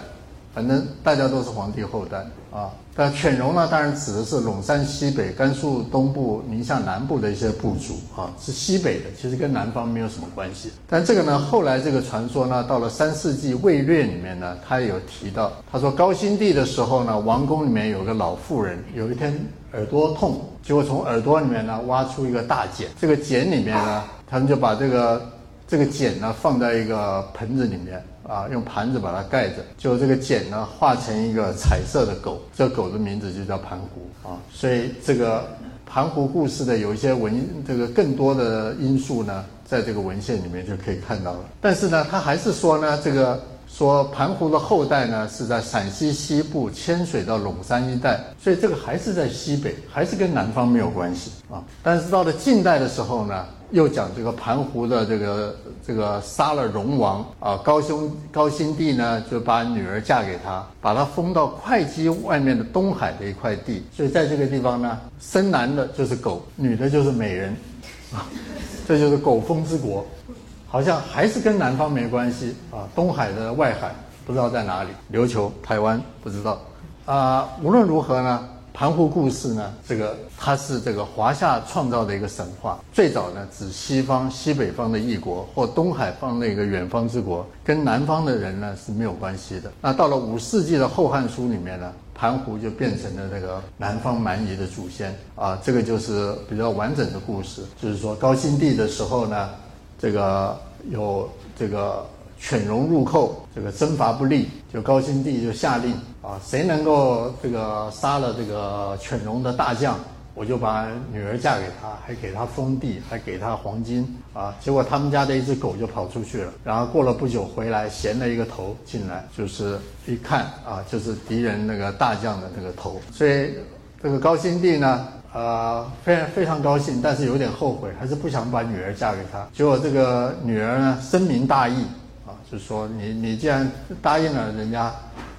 反正大家都是皇帝后代啊，但犬戎呢，当然指的是陇山西北、甘肃东部、宁夏南部的一些部族啊，是西北的，其实跟南方没有什么关系。但这个呢，后来这个传说呢，到了三世纪魏略里面呢，他有提到，他说高辛帝的时候呢，王宫里面有个老妇人，有一天耳朵痛，结果从耳朵里面呢挖出一个大茧，这个茧里面呢，他们就把这个这个茧呢放在一个盆子里面。啊，用盘子把它盖着，就这个茧呢化成一个彩色的狗，这狗的名字就叫盘古啊。所以这个盘古故事的有一些文，这个更多的因素呢，在这个文献里面就可以看到了。但是呢，他还是说呢，这个说盘古的后代呢是在陕西西部迁水到陇山一带，所以这个还是在西北，还是跟南方没有关系啊。但是到了近代的时候呢。又讲这个盘湖的这个这个杀了戎王啊，高兄高辛帝呢就把女儿嫁给他，把他封到会稽外面的东海的一块地，所以在这个地方呢，生男的就是狗，女的就是美人，啊，这就是狗封之国，好像还是跟南方没关系啊，东海的外海不知道在哪里，琉球、台湾不知道啊，无论如何呢。盘湖故事呢，这个它是这个华夏创造的一个神话。最早呢，指西方、西北方的异国或东海方的一个远方之国，跟南方的人呢是没有关系的。那到了五世纪的《后汉书》里面呢，盘湖就变成了这个南方蛮夷的祖先啊。这个就是比较完整的故事，就是说高辛帝的时候呢，这个有这个。犬戎入寇，这个征伐不利，就高辛帝就下令啊，谁能够这个杀了这个犬戎的大将，我就把女儿嫁给他，还给他封地，还给他黄金啊。结果他们家的一只狗就跑出去了，然后过了不久回来，衔了一个头进来，就是一看啊，就是敌人那个大将的那个头。所以这个高辛帝呢，呃，非常非常高兴，但是有点后悔，还是不想把女儿嫁给他。结果这个女儿呢，深明大义。就说你你既然答应了人家，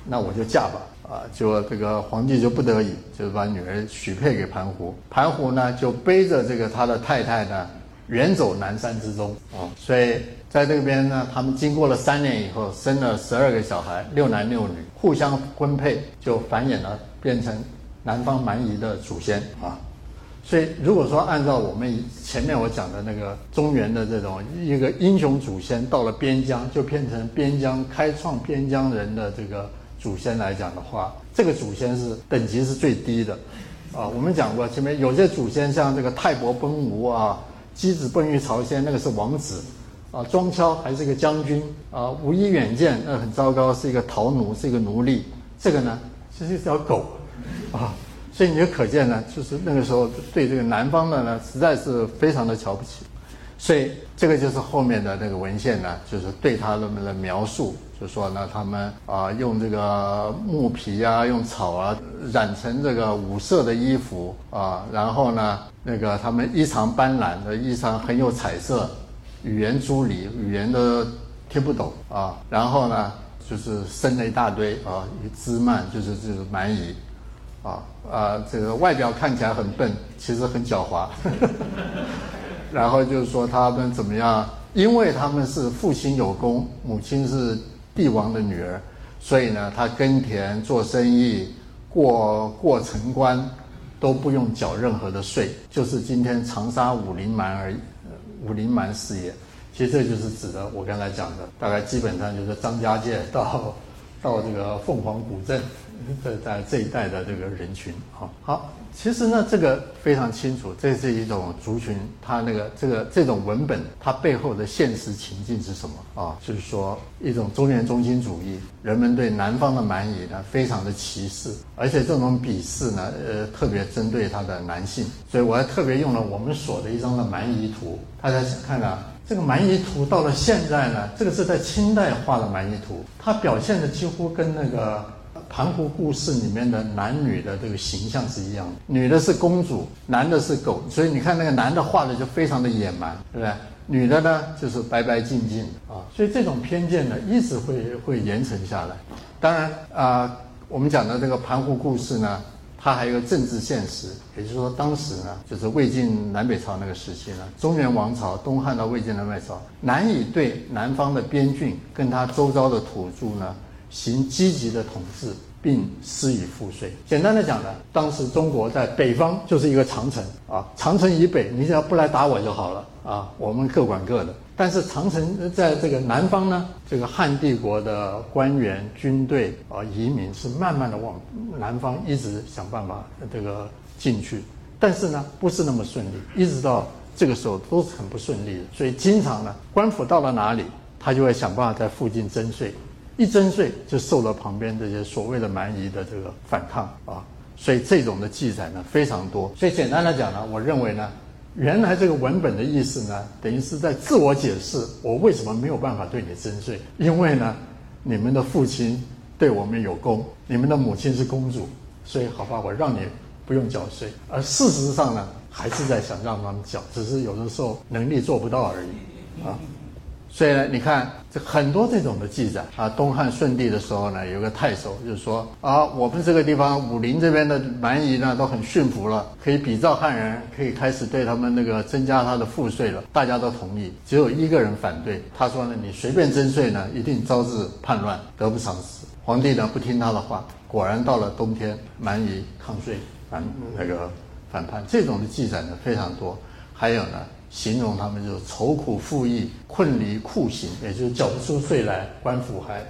那我就嫁吧啊！就这个皇帝就不得已，就把女儿许配给盘湖。盘湖呢就背着这个他的太太呢远走南山之中啊。所以在这边呢，他们经过了三年以后，生了十二个小孩，六男六女，互相婚配，就繁衍了，变成南方蛮夷的祖先啊。所以，如果说按照我们前面我讲的那个中原的这种一个英雄祖先，到了边疆就变成边疆开创边疆人的这个祖先来讲的话，这个祖先是等级是最低的，啊。我们讲过前面有些祖先像这个泰伯奔吴啊，箕子奔于朝鲜，那个是王子啊。庄敲还是一个将军啊。吴一远见那很糟糕，是一个逃奴，是一个奴隶。这个呢，其实是条狗啊。所以你就可见呢，就是那个时候对这个南方的呢，实在是非常的瞧不起。所以这个就是后面的那个文献呢，就是对他们的描述，就说呢，他们啊用这个木皮啊，用草啊染成这个五色的衣服啊，然后呢，那个他们衣裳斑斓的衣裳很有彩色，语言珠里语言都听不懂啊，然后呢，就是生了一大堆啊，枝蔓就是就是蛮夷。啊啊，这个外表看起来很笨，其实很狡猾。然后就是说他们怎么样？因为他们是父亲有功，母亲是帝王的女儿，所以呢，他耕田、做生意、过过城关，都不用缴任何的税，就是今天长沙武林蛮而已，武林蛮事业。其实这就是指的我刚才讲的，大概基本上就是张家界到到这个凤凰古镇。在在这一代的这个人群，哈好，其实呢，这个非常清楚，这是一种族群，它那个这个这种文本，它背后的现实情境是什么啊？就是说一种中原中心主义，人们对南方的蛮夷呢，非常的歧视，而且这种鄙视呢，呃，特别针对他的男性，所以我还特别用了我们所的一张的蛮夷图，大家看看。这个蛮夷图到了现在呢，这个是在清代画的蛮夷图，它表现的几乎跟那个。盘湖故事里面的男女的这个形象是一样的，女的是公主，男的是狗，所以你看那个男的画的就非常的野蛮，对不对？女的呢就是白白净净啊，所以这种偏见呢一直会会延承下来。当然啊，我们讲的这个盘湖故事呢，它还有个政治现实，也就是说当时呢，就是魏晋南北朝那个时期呢，中原王朝东汉到魏晋南北朝，难以对南方的边郡跟他周遭的土著呢。行积极的统治，并施以赋税。简单的讲呢，当时中国在北方就是一个长城啊，长城以北，你只要不来打我就好了啊，我们各管各的。但是长城在这个南方呢，这个汉帝国的官员、军队啊、移民是慢慢的往南方一直想办法这个进去，但是呢，不是那么顺利，一直到这个时候都是很不顺利的。所以经常呢，官府到了哪里，他就会想办法在附近征税。一征税就受到旁边这些所谓的蛮夷的这个反抗啊，所以这种的记载呢非常多。所以简单来讲呢，我认为呢，原来这个文本的意思呢，等于是在自我解释我为什么没有办法对你征税，因为呢，你们的父亲对我们有功，你们的母亲是公主，所以好吧，我让你不用缴税。而事实上呢，还是在想让他们缴，只是有的时候能力做不到而已啊。所以呢，你看这很多这种的记载啊，东汉顺帝的时候呢，有个太守就说啊，我们这个地方武陵这边的蛮夷呢都很驯服了，可以比照汉人，可以开始对他们那个增加他的赋税了。大家都同意，只有一个人反对。他说呢，你随便征税呢，一定招致叛乱，得不偿失。皇帝呢不听他的话，果然到了冬天，蛮夷抗税反那个反叛，这种的记载呢非常多。还有呢。形容他们就是愁苦富役，困离酷刑，也就是缴不出税来，官府还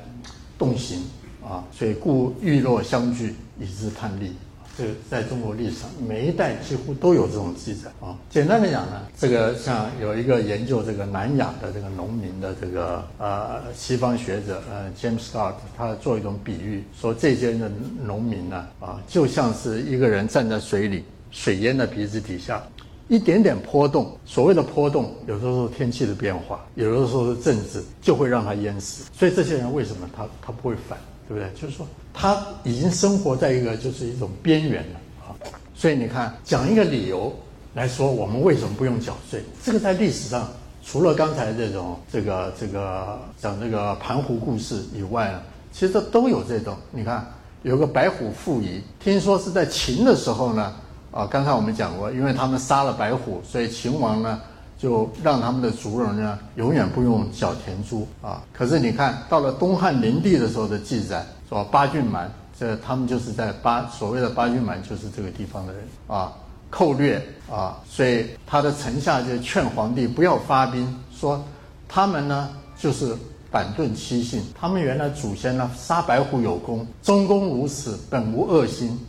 动刑啊，所以故玉落相聚，以致叛逆。这在中国历史上，每一代几乎都有这种记载啊。简单的讲呢，这个像有一个研究这个南亚的这个农民的这个呃西方学者呃 James Scott，他做一种比喻，说这些的农民呢啊，就像是一个人站在水里，水淹的鼻子底下。一点点波动，所谓的波动，有的时候天气的变化，有的时候是政治，就会让他淹死。所以这些人为什么他他不会反，对不对？就是说他已经生活在一个就是一种边缘了啊。所以你看，讲一个理由来说，我们为什么不用缴税？这个在历史上，除了刚才这种这个这个讲这个盘湖故事以外呢，其实都有这种。你看，有个白虎负夷，听说是在秦的时候呢。啊，刚才我们讲过，因为他们杀了白虎，所以秦王呢就让他们的族人呢永远不用缴田租啊。可是你看到了东汉灵帝的时候的记载，说八郡蛮，这他们就是在八所谓的八郡蛮就是这个地方的人啊，寇掠啊，所以他的臣下就劝皇帝不要发兵，说他们呢就是板盾欺信，他们原来祖先呢杀白虎有功，忠公如此，本无恶心。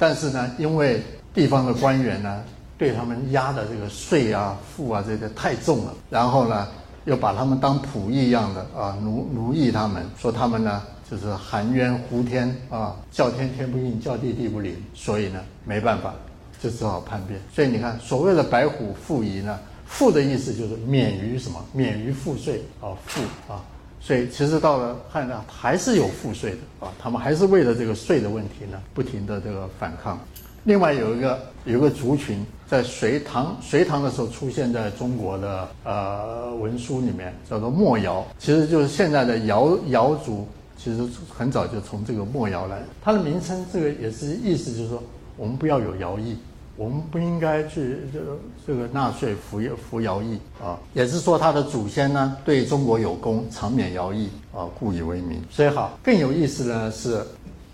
但是呢，因为地方的官员呢对他们压的这个税啊、赋啊这个太重了，然后呢又把他们当仆役一样的啊奴奴役他们，说他们呢就是含冤呼天啊，叫天天不应，叫地地不灵，所以呢没办法，就只好叛变。所以你看，所谓的白虎赋仪呢，赋的意思就是免于什么？免于赋税啊，赋啊。所以其实到了汉代还是有赋税的啊，他们还是为了这个税的问题呢，不停的这个反抗。另外有一个有一个族群在隋唐隋唐的时候出现在中国的呃文书里面，叫做莫瑶，其实就是现在的瑶瑶族，其实很早就从这个莫瑶来，它的名称这个也是意思就是说我们不要有徭役。我们不应该去这个这个纳税服服徭役啊，也是说他的祖先呢对中国有功，长免徭役啊，故以为名。所以好，更有意思呢是，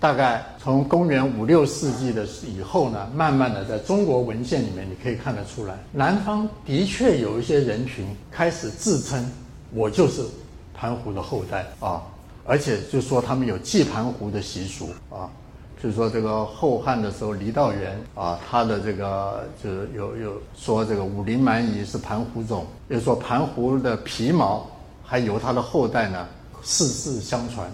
大概从公元五六世纪的以后呢，慢慢的在中国文献里面你可以看得出来，南方的确有一些人群开始自称我就是盘湖的后代啊，而且就说他们有祭盘湖的习俗啊。就是说，这个后汉的时候，郦道元啊，他的这个就是有有说这个武陵蛮夷是盘湖种，又说盘湖的皮毛还由他的后代呢世世相传，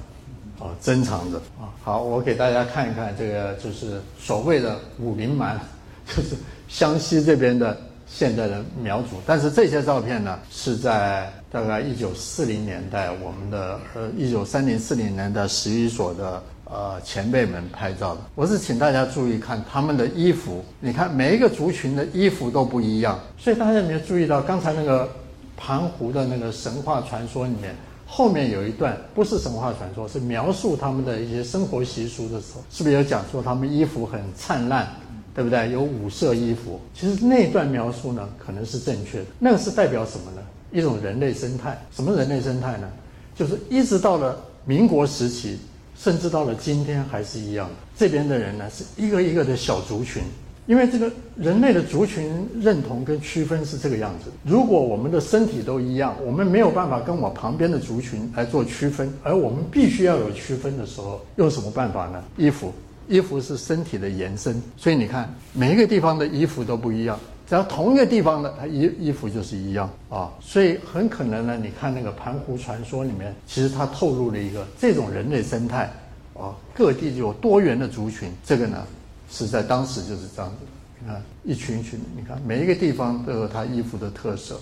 啊珍藏着啊。好，我给大家看一看这个就是所谓的武陵蛮，就是湘西这边的现在的苗族。但是这些照片呢，是在大概一九四零年代，我们的呃一九三零四零年代十一所的。呃，前辈们拍照的，我是请大家注意看他们的衣服。你看每一个族群的衣服都不一样，所以大家有没有注意到刚才那个盘湖的那个神话传说里面，后面有一段不是神话传说，是描述他们的一些生活习俗的时候，是不是有讲说他们衣服很灿烂，对不对？有五色衣服。其实那段描述呢，可能是正确的。那个是代表什么呢？一种人类生态。什么人类生态呢？就是一直到了民国时期。甚至到了今天还是一样，这边的人呢是一个一个的小族群，因为这个人类的族群认同跟区分是这个样子。如果我们的身体都一样，我们没有办法跟我旁边的族群来做区分，而我们必须要有区分的时候，用什么办法呢？衣服，衣服是身体的延伸，所以你看每一个地方的衣服都不一样。只要同一个地方的，它衣衣服就是一样啊，所以很可能呢，你看那个盘湖传说里面，其实它透露了一个这种人类生态啊，各地就有多元的族群，这个呢是在当时就是这样子。你看一群群，你看每一个地方都有它衣服的特色，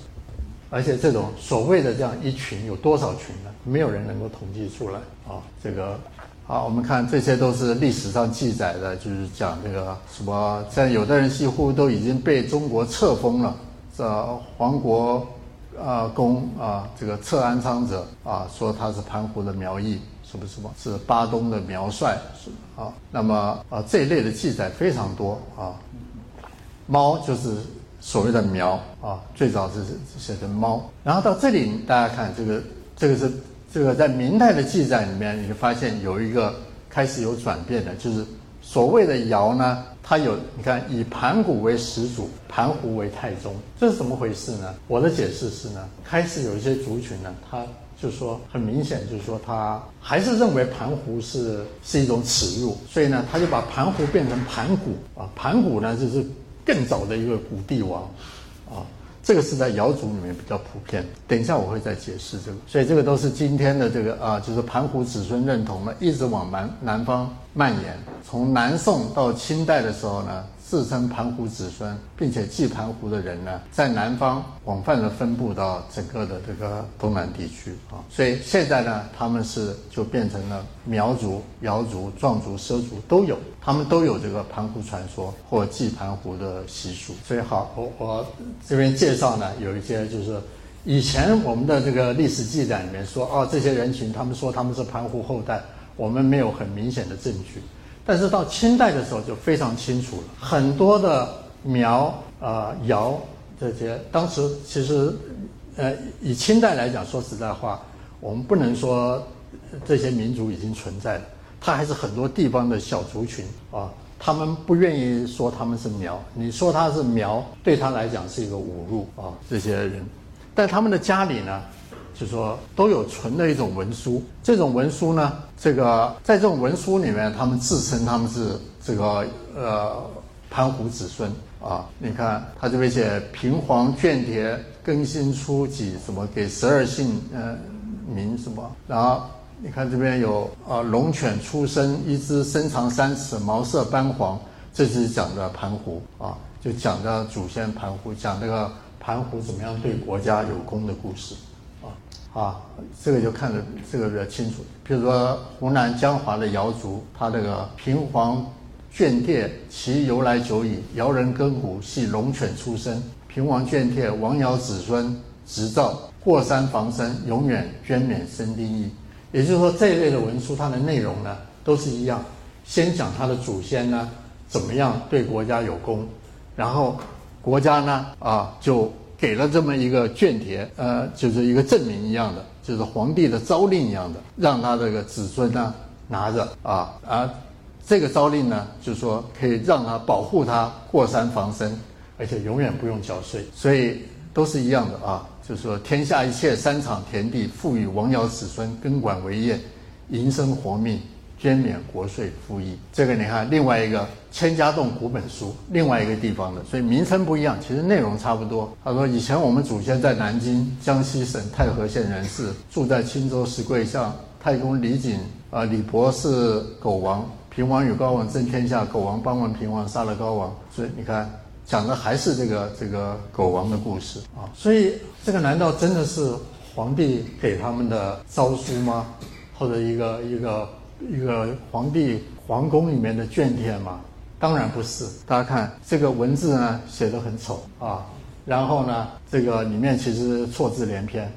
而且这种所谓的这样一群有多少群呢？没有人能够统计出来啊，这个。好，我们看这些都是历史上记载的，就是讲这个什么，在有的人几乎都已经被中国册封了，这黄国啊公啊，这个册安昌者啊，说他是盘湖的苗裔，什么什么，是巴东的苗帅，是啊，那么啊这一类的记载非常多啊，猫就是所谓的苗啊，最早是写成猫，然后到这里大家看这个，这个是。这个在明代的记载里面，你就发现有一个开始有转变的，就是所谓的尧呢，它有你看以盘古为始祖，盘湖为太宗，这是怎么回事呢？我的解释是呢，开始有一些族群呢，他就是说很明显就是说他还是认为盘湖是是一种耻辱，所以呢，他就把盘湖变成盘古啊，盘古呢就是更早的一个古帝王啊。这个是在瑶族里面比较普遍，等一下我会再解释这个。所以这个都是今天的这个啊，就是盘湖子孙认同呢，一直往南南方蔓延，从南宋到清代的时候呢。自称盘湖子孙，并且祭盘湖的人呢，在南方广泛的分布到整个的这个东南地区啊，所以现在呢，他们是就变成了苗族、瑶族、壮族、畲族都有，他们都有这个盘湖传说或祭盘湖的习俗。所以好，我我这边介绍呢，有一些就是以前我们的这个历史记载里面说，哦，这些人群他们说他们是盘湖后代，我们没有很明显的证据。但是到清代的时候就非常清楚了，很多的苗啊瑶这些，当时其实，呃，以清代来讲，说实在话，我们不能说这些民族已经存在了，它还是很多地方的小族群啊，他们不愿意说他们是苗，你说他是苗，对他来讲是一个侮辱啊，这些人，但他们的家里呢？就说都有存的一种文书，这种文书呢，这个在这种文书里面，他们自称他们是这个呃盘湖子孙啊。你看他这边写平黄卷帖更新初几什么给十二姓呃名什么，然后你看这边有啊龙犬出生一只身长三尺毛色斑黄，这是讲的盘湖啊，就讲的祖先盘湖，讲这个盘湖怎么样对国家有功的故事。啊，这个就看得这个比较清楚。比如说湖南江华的瑶族，他这个平黄卷帖，其由来久矣。瑶人耕谷系龙犬出身，平黄卷帖，王瑶子孙执照过山防身，永远捐免生丁役。也就是说，这一类的文书，它的内容呢都是一样，先讲他的祖先呢怎么样对国家有功，然后国家呢啊就。给了这么一个卷帖，呃，就是一个证明一样的，就是皇帝的诏令一样的，让他这个子孙呢拿着啊，而这个诏令呢，就是说可以让他保护他过山防身，而且永远不用缴税，所以都是一样的啊，就是说天下一切山场田地，赋予王尧子孙根管为业，营生活命。捐免国税赋役，这个你看，另外一个千家洞古本书，另外一个地方的，所以名称不一样，其实内容差不多。他说，以前我们祖先在南京江西省太和县人士，住在青州石柜巷。太公李景啊，李博是狗王，平王与高王争天下，狗王帮完平王，杀了高王。所以你看，讲的还是这个这个狗王的故事啊。所以这个难道真的是皇帝给他们的诏书吗？或者一个一个？一个皇帝皇宫里面的卷帖嘛，当然不是。大家看这个文字呢，写的很丑啊。然后呢，这个里面其实错字连篇，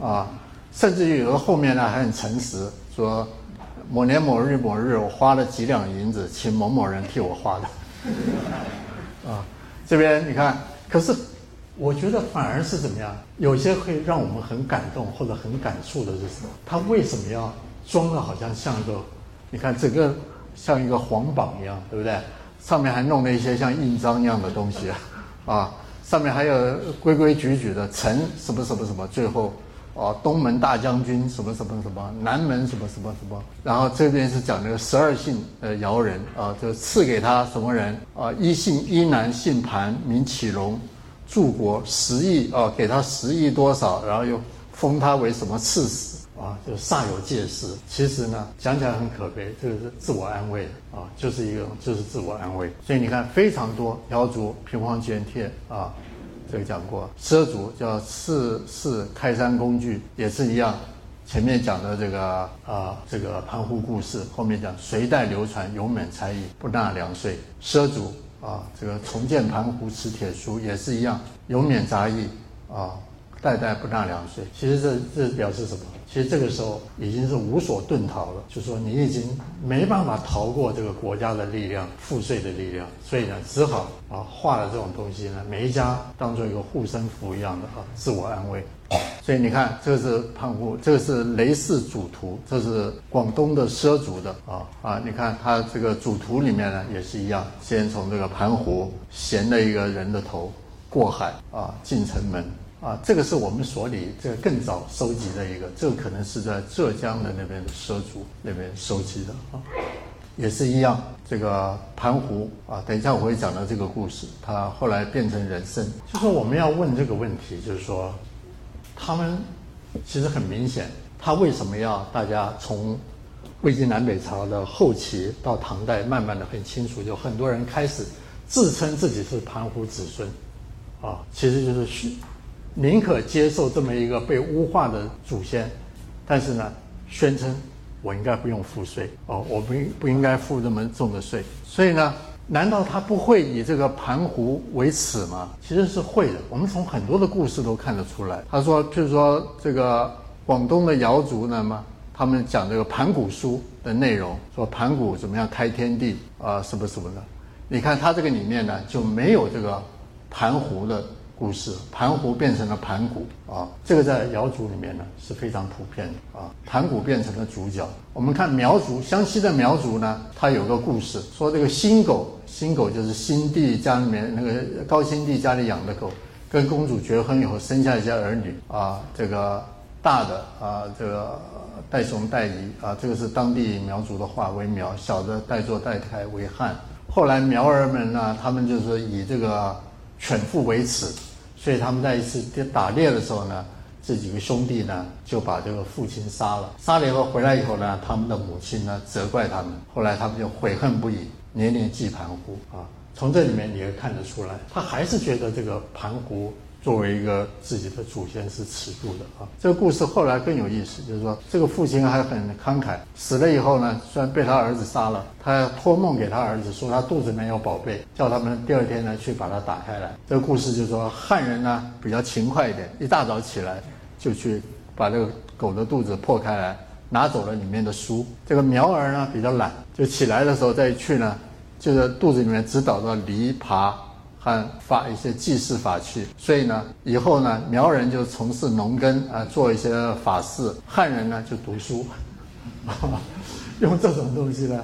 啊，甚至于有的后面呢还很诚实，说某年某日某日，我花了几两银子请某某人替我画的。啊，这边你看，可是我觉得反而是怎么样？有些会让我们很感动或者很感触的是什么？他为什么要？装的好像像个，你看整个像一个黄榜一样，对不对？上面还弄了一些像印章一样的东西，啊，上面还有规规矩矩的臣什么什么什么，最后，啊，东门大将军什么什么什么，南门什么什么什么，然后这边是讲那个十二姓呃尧人啊，就赐给他什么人啊？一姓一男，姓盘，名启荣，柱国十亿啊，给他十亿多少，然后又封他为什么刺史？啊，就煞有介事。其实呢，讲起来很可悲，这个是自我安慰啊，就是一个就是自我安慰。所以你看，非常多瑶族平黄卷帖啊，这个讲过。畲族叫四四开山工具，也是一样。前面讲的这个啊，这个盘湖故事，后面讲隋代流传永免差役，不纳粮税。畲族啊，这个重建盘湖持铁书也是一样，永免杂役啊，代代不纳粮税。其实这这表示什么？其实这个时候已经是无所遁逃了，就说你已经没办法逃过这个国家的力量、赋税的力量，所以呢，只好啊画了这种东西呢，每一家当做一个护身符一样的啊，自我安慰。所以你看，这个是盘湖，这个是雷氏主图，这是广东的畲族的啊啊，你看它这个主图里面呢也是一样，先从这个盘湖衔了一个人的头过海啊进城门。啊，这个是我们所里这个更早收集的一个，这个可能是在浙江的那边的畲族那边收集的啊，也是一样。这个盘湖啊，等一下我会讲到这个故事，他后来变成人参。就说我们要问这个问题，就是说，他们其实很明显，他为什么要大家从魏晋南北朝的后期到唐代，慢慢的很清楚，就很多人开始自称自己是盘湖子孙，啊，其实就是虚。宁可接受这么一个被污化的祖先，但是呢，宣称我应该不用付税哦，我不不应该付这么重的税。所以呢，难道他不会以这个盘湖为耻吗？其实是会的。我们从很多的故事都看得出来。他说，就是说这个广东的瑶族呢嘛，他们讲这个盘古书的内容，说盘古怎么样开天地啊，什么什么的。你看他这个里面呢就没有这个盘湖的。故事盘湖变成了盘古啊，这个在瑶族里面呢是非常普遍的啊。盘古变成了主角。我们看苗族，湘西的苗族呢，它有个故事，说这个新狗，新狗就是新帝家里面那个高新帝家里养的狗，跟公主结婚以后生下一些儿女啊，这个大的啊这个代雄代夷啊，这个是当地苗族的话为苗，小的代作代胎为汉。后来苗儿们呢，他们就是以这个犬父为耻，所以他们在一次打猎的时候呢，这几个兄弟呢就把这个父亲杀了。杀了以后回来以后呢，他们的母亲呢责怪他们，后来他们就悔恨不已，年年祭盘古啊。从这里面你也看得出来，他还是觉得这个盘古作为一个自己的祖先是耻辱的啊。这个故事后来更有意思，就是说这个父亲还很慷慨，死了以后呢，虽然被他儿子杀了，他托梦给他儿子说他肚子里面有宝贝，叫他们第二天呢去把它打开来。这个故事就是说汉人呢比较勤快一点，一大早起来就去把这个狗的肚子破开来，拿走了里面的书。这个苗儿呢比较懒，就起来的时候再去呢。就是肚子里面只找到梨耙和法一些祭祀法器，所以呢，以后呢，苗人就从事农耕啊，做一些法事；汉人呢就读书，用这种东西呢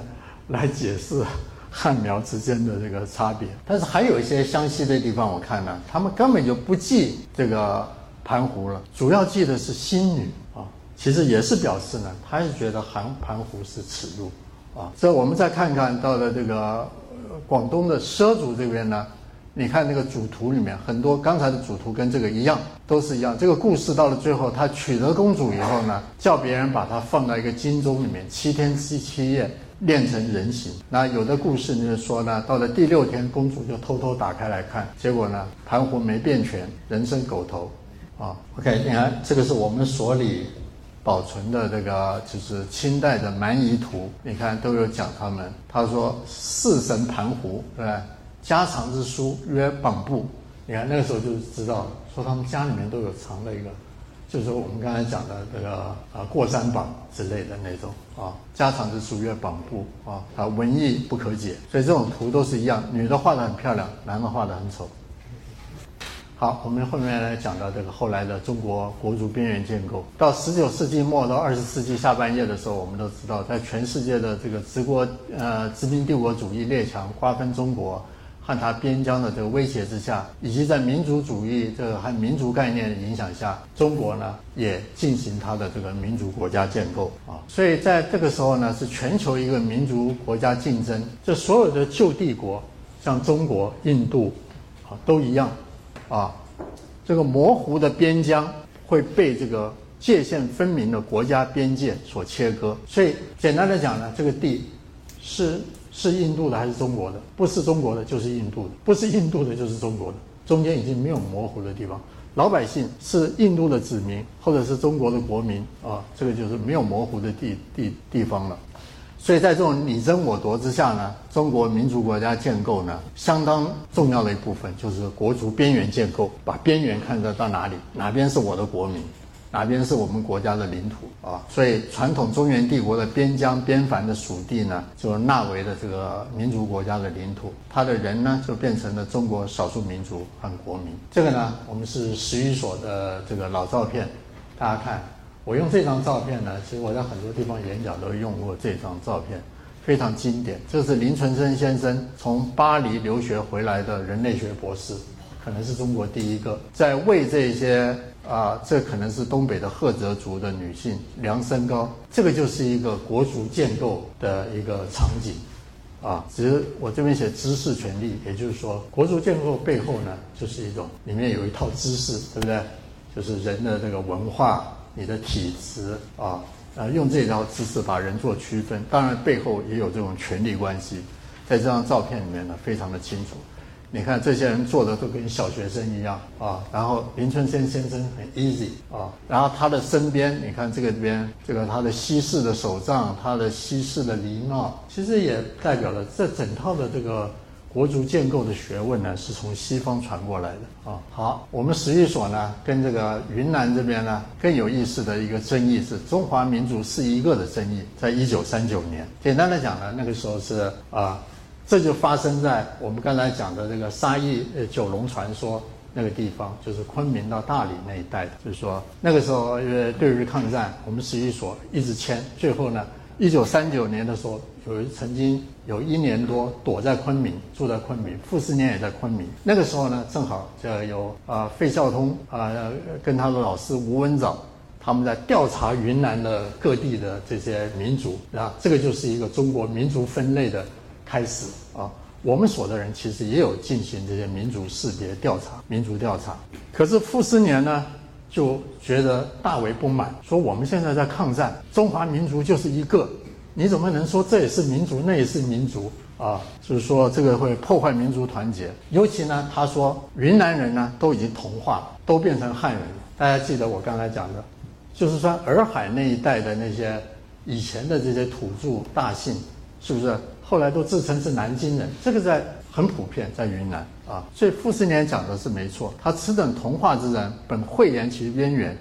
来解释汉苗之间的这个差别。但是还有一些湘西的地方，我看呢，他们根本就不记这个盘壶了，主要记的是新女啊，其实也是表示呢，他是觉得盘盘壶是耻辱。啊，所以我们再看看到了这个广东的畲族这边呢，你看那个主图里面很多刚才的主图跟这个一样，都是一样。这个故事到了最后，他娶得公主以后呢，叫别人把它放到一个金钟里面，七天七七夜练成人形。那有的故事就是说呢，到了第六天，公主就偷偷打开来看，结果呢，盘壶没变全，人参狗头。啊，OK，你看这个是我们所里。保存的这个就是清代的蛮夷图，你看都有讲他们。他说四神盘壶，对吧？家藏之书曰榜布，你看那个时候就知道，说他们家里面都有藏了一个，就是我们刚才讲的这个啊过山榜之类的那种啊。家藏之书曰榜布啊，啊文艺不可解，所以这种图都是一样，女的画的很漂亮，男的画的很丑。好，我们后面来讲到这个后来的中国国族边缘建构。到十九世纪末到二十世纪下半叶的时候，我们都知道，在全世界的这个殖国呃殖民帝国主义列强瓜分中国和它边疆的这个威胁之下，以及在民族主义这个和民族概念的影响下，中国呢也进行它的这个民族国家建构啊。所以在这个时候呢，是全球一个民族国家竞争，这所有的旧帝国，像中国、印度啊都一样。啊，这个模糊的边疆会被这个界限分明的国家边界所切割，所以简单的讲呢，这个地是是印度的还是中国的？不是中国的就是印度的，不是印度的就是中国的，中间已经没有模糊的地方。老百姓是印度的子民或者是中国的国民啊，这个就是没有模糊的地地地方了。所以在这种你争我夺之下呢，中国民族国家建构呢，相当重要的一部分就是国族边缘建构，把边缘看得到哪里，哪边是我的国民，哪边是我们国家的领土啊。所以传统中原帝国的边疆边防的属地呢，就纳为了这个民族国家的领土，他的人呢就变成了中国少数民族和国民。这个呢，我们是史语所的这个老照片，大家看。我用这张照片呢，其实我在很多地方演讲都用过这张照片，非常经典。这是林存生先生从巴黎留学回来的人类学博士，可能是中国第一个在为这些啊，这可能是东北的赫哲族的女性量身高。这个就是一个国族建构的一个场景，啊，其实我这边写知识权利，也就是说，国族建构背后呢，就是一种里面有一套知识，对不对？就是人的这个文化。你的体质啊，呃，用这套知识把人做区分，当然背后也有这种权力关系，在这张照片里面呢，非常的清楚。你看这些人做的都跟小学生一样啊，然后林春生先生很 easy 啊，然后他的身边，你看这个边，这个他的西式的手杖，他的西式的礼帽，其实也代表了这整套的这个。国族建构的学问呢，是从西方传过来的啊。好，我们史语所呢，跟这个云南这边呢，更有意思的一个争议是中华民族是一个的争议。在一九三九年，简单的讲呢，那个时候是啊，这就发生在我们刚才讲的这个沙溢呃九龙传说那个地方，就是昆明到大理那一带的。就是说那个时候因为对日抗战，我们十一所一直签，最后呢，一九三九年的时候。有曾经有一年多躲在昆明，住在昆明，傅斯年也在昆明。那个时候呢，正好就有啊费孝通啊跟他的老师吴文藻，他们在调查云南的各地的这些民族啊，这个就是一个中国民族分类的开始啊。我们所的人其实也有进行这些民族识别调查、民族调查，可是傅斯年呢就觉得大为不满，说我们现在在抗战，中华民族就是一个，你怎么能说这也是民族，那也是民族啊？就是说这个会破坏民族团结。尤其呢，他说云南人呢都已经同化了，都变成汉人。大家记得我刚才讲的，就是说洱海那一带的那些以前的这些土著大姓，是不是？后来都自称是南京人，这个在很普遍，在云南啊。所以傅斯年讲的是没错，他此等同化之人，本讳言其渊源。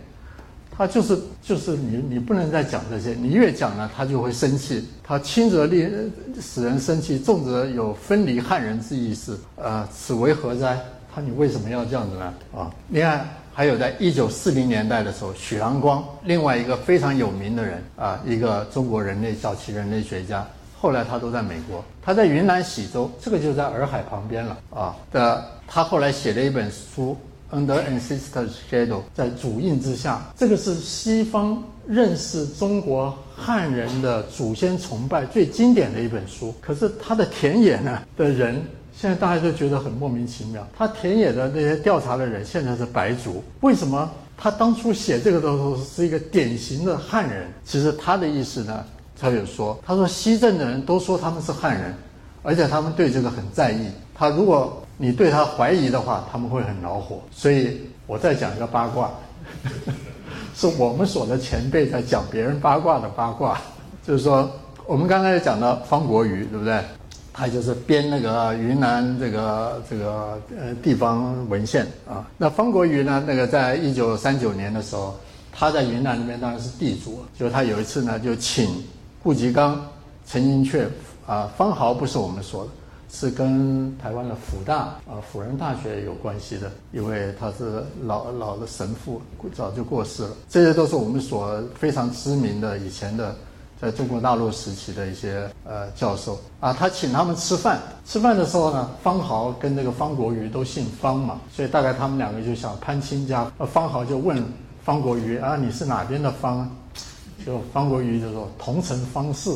他就是就是你你不能再讲这些，你越讲呢，他就会生气。他轻则令使人生气，重则有分离汉人之意思。呃，此为何哉？他你为什么要这样子呢？啊，你看，还有在一九四零年代的时候，许阳光，另外一个非常有名的人啊，一个中国人类早期人类学家。后来他都在美国，他在云南喜洲，这个就在洱海旁边了啊。的他后来写了一本书《Under a n s i s t e r s Shadow》，在主印之下，这个是西方认识中国汉人的祖先崇拜最经典的一本书。可是他的田野呢的人，现在大家都觉得很莫名其妙。他田野的那些调查的人现在是白族，为什么他当初写这个的时候是一个典型的汉人？其实他的意思呢？他有说，他说西镇的人都说他们是汉人，而且他们对这个很在意。他如果你对他怀疑的话，他们会很恼火。所以我再讲一个八卦，是我们所的前辈在讲别人八卦的八卦，就是说我们刚才讲到方国瑜，对不对？他就是编那个云南这个这个呃地方文献啊。那方国瑜呢，那个在一九三九年的时候，他在云南那边当然是地主，就是他有一次呢就请。顾颉刚、陈寅恪啊，方豪不是我们说的，是跟台湾的辅大啊辅仁大学有关系的，因为他是老老的神父，早就过世了。这些都是我们所非常知名的以前的，在中国大陆时期的一些呃教授啊。他请他们吃饭，吃饭的时候呢，方豪跟那个方国瑜都姓方嘛，所以大概他们两个就想攀亲家。呃，方豪就问方国瑜啊，你是哪边的方？就方国瑜就说桐城方氏，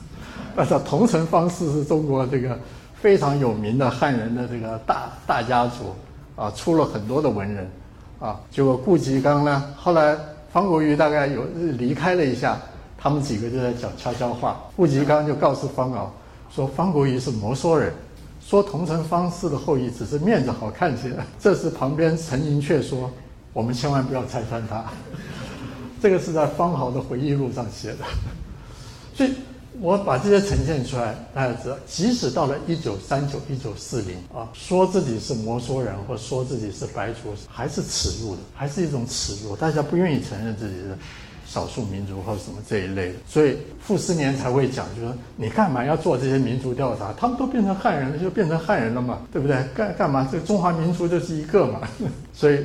那说桐城方氏是中国这个非常有名的汉人的这个大大家族啊，出了很多的文人啊。结果顾颉刚呢，后来方国瑜大概有离开了一下，他们几个就在讲悄悄话。顾颉刚就告诉方敖说，方国瑜是摩梭人，说桐城方氏的后裔只是面子好看些。这时旁边陈寅恪说，我们千万不要拆穿他。这个是在方豪的回忆录上写的，所以我把这些呈现出来，大家知道，即使到了一九三九、一九四零啊，说自己是摩梭人或说自己是白族，还是耻辱的，还是一种耻辱，大家不愿意承认自己是少数民族或什么这一类的。所以傅斯年才会讲，就说你干嘛要做这些民族调查？他们都变成汉人了，就变成汉人了嘛，对不对？干干嘛？这个中华民族就是一个嘛。所以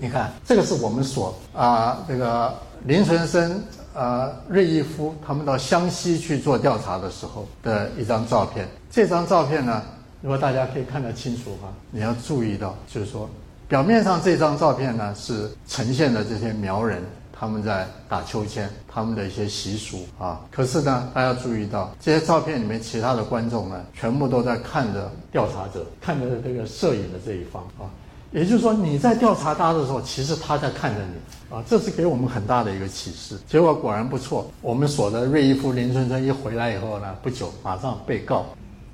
你看，这个是我们所啊这个。林存生、呃，瑞义夫他们到湘西去做调查的时候的一张照片。这张照片呢，如果大家可以看得清楚哈，你要注意到，就是说，表面上这张照片呢是呈现的这些苗人他们在打秋千，他们的一些习俗啊。可是呢，大家注意到这些照片里面其他的观众呢，全部都在看着调查者，看着这个摄影的这一方啊。也就是说，你在调查他的时候，其实他在看着你啊，这是给我们很大的一个启示。结果果然不错，我们所的瑞义夫林春春一回来以后呢，不久马上被告，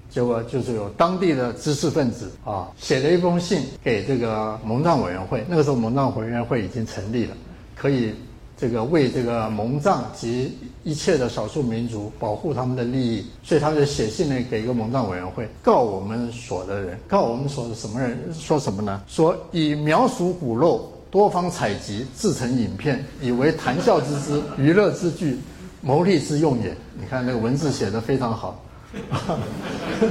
结果就是有当地的知识分子啊，写了一封信给这个蒙藏委员会。那个时候蒙藏委员会已经成立了，可以。这个为这个蒙藏及一切的少数民族保护他们的利益，所以他就写信呢给一个蒙藏委员会，告我们所的人，告我们所的什么人？说什么呢？说以描述骨肉，多方采集，制成影片，以为谈笑之资、娱乐之具、谋利之用也。你看那个文字写的非常好，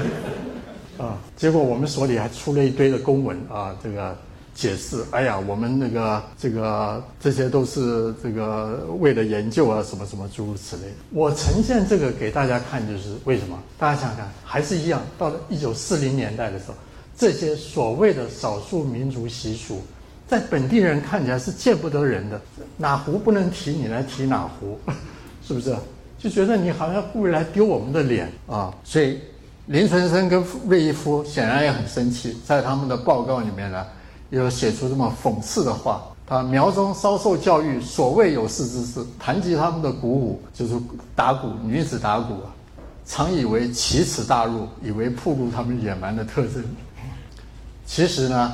啊，结果我们所里还出了一堆的公文啊，这个。解释，哎呀，我们那个这个这些都是这个为了研究啊，什么什么诸如此类。我呈现这个给大家看，就是为什么？大家想想，还是一样，到了一九四零年代的时候，这些所谓的少数民族习俗，在本地人看起来是见不得人的，哪壶不能提，你来提哪壶，是不是？就觉得你好像故意来丢我们的脸啊！所以林存生跟魏一夫显然也很生气，在他们的报告里面呢，有写出这么讽刺的话：他苗中稍受教育，所谓有识之士，谈及他们的鼓舞，就是打鼓，女子打鼓啊，常以为奇耻大辱，以为暴露他们野蛮的特征。其实呢。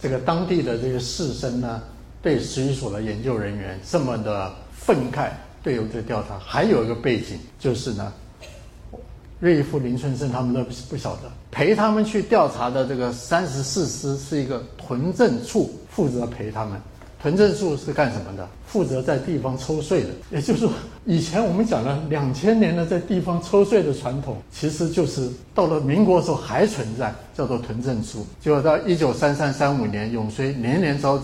这个当地的这个士绅呢，对史语所的研究人员这么的愤慨，对有这调查，还有一个背景就是呢，瑞夫、林春生他们都不晓得，陪他们去调查的这个三十四师是一个屯政处负责陪他们。屯政处是干什么的？负责在地方抽税的。也就是说，以前我们讲了两千年的在地方抽税的传统，其实就是到了民国时候还存在，叫做屯政处。结果到一九三三三五年，永绥年年遭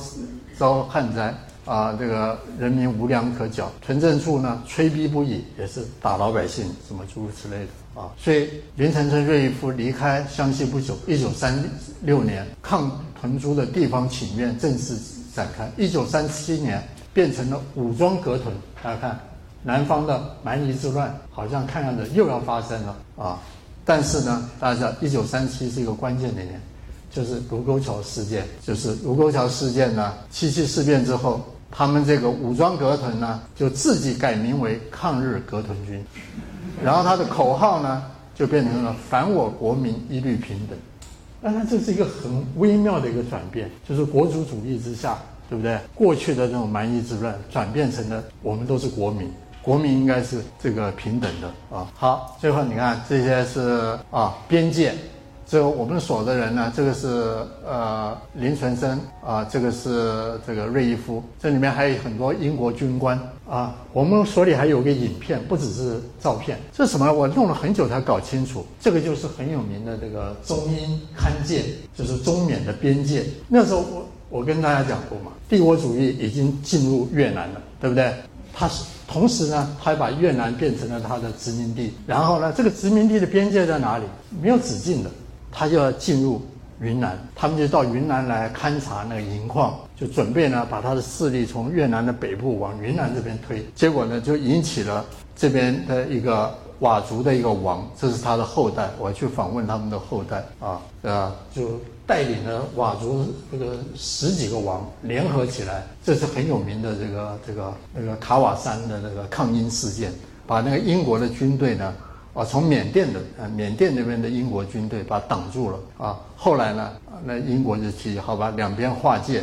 遭旱灾啊，这个人民无粮可缴，屯政处呢催逼不已，也是打老百姓，什么诸如此类的啊。所以林承春、瑞义夫离开湘西不久，一九三六年抗屯租的地方请愿正式。展开，一九三七年变成了武装格屯。大家看，南方的蛮夷之乱好像看样子又要发生了啊！但是呢，大家知道，一九三七是一个关键的年，就是卢沟桥事件。就是卢沟桥事件呢，七七事变之后，他们这个武装格屯呢，就自己改名为抗日格屯军，然后他的口号呢，就变成了反我国民一律平等。当然，这是一个很微妙的一个转变，就是国族主义之下，对不对？过去的这种蛮夷之乱，转变成了我们都是国民，国民应该是这个平等的啊。好，最后你看这些是啊边界。这个我们所的人呢，这个是呃林存生啊，这个是这个瑞伊夫，这里面还有很多英国军官啊。我们所里还有个影片，不只是照片。这什么？我弄了很久才搞清楚。这个就是很有名的这个中英勘界，就是中缅的边界。那时候我我跟大家讲过嘛，帝国主义已经进入越南了，对不对？他是同时呢，他把越南变成了他的殖民地。然后呢，这个殖民地的边界在哪里？没有止境的。他就要进入云南，他们就到云南来勘察那个银矿，就准备呢把他的势力从越南的北部往云南这边推。结果呢，就引起了这边的一个佤族的一个王，这是他的后代。我去访问他们的后代啊，啊，就带领了佤族这个十几个王联合起来，这是很有名的这个这个那个卡瓦山的那个抗英事件，把那个英国的军队呢。啊，从缅甸的呃缅甸那边的英国军队把挡住了啊。后来呢，那英国就提议好吧，两边划界。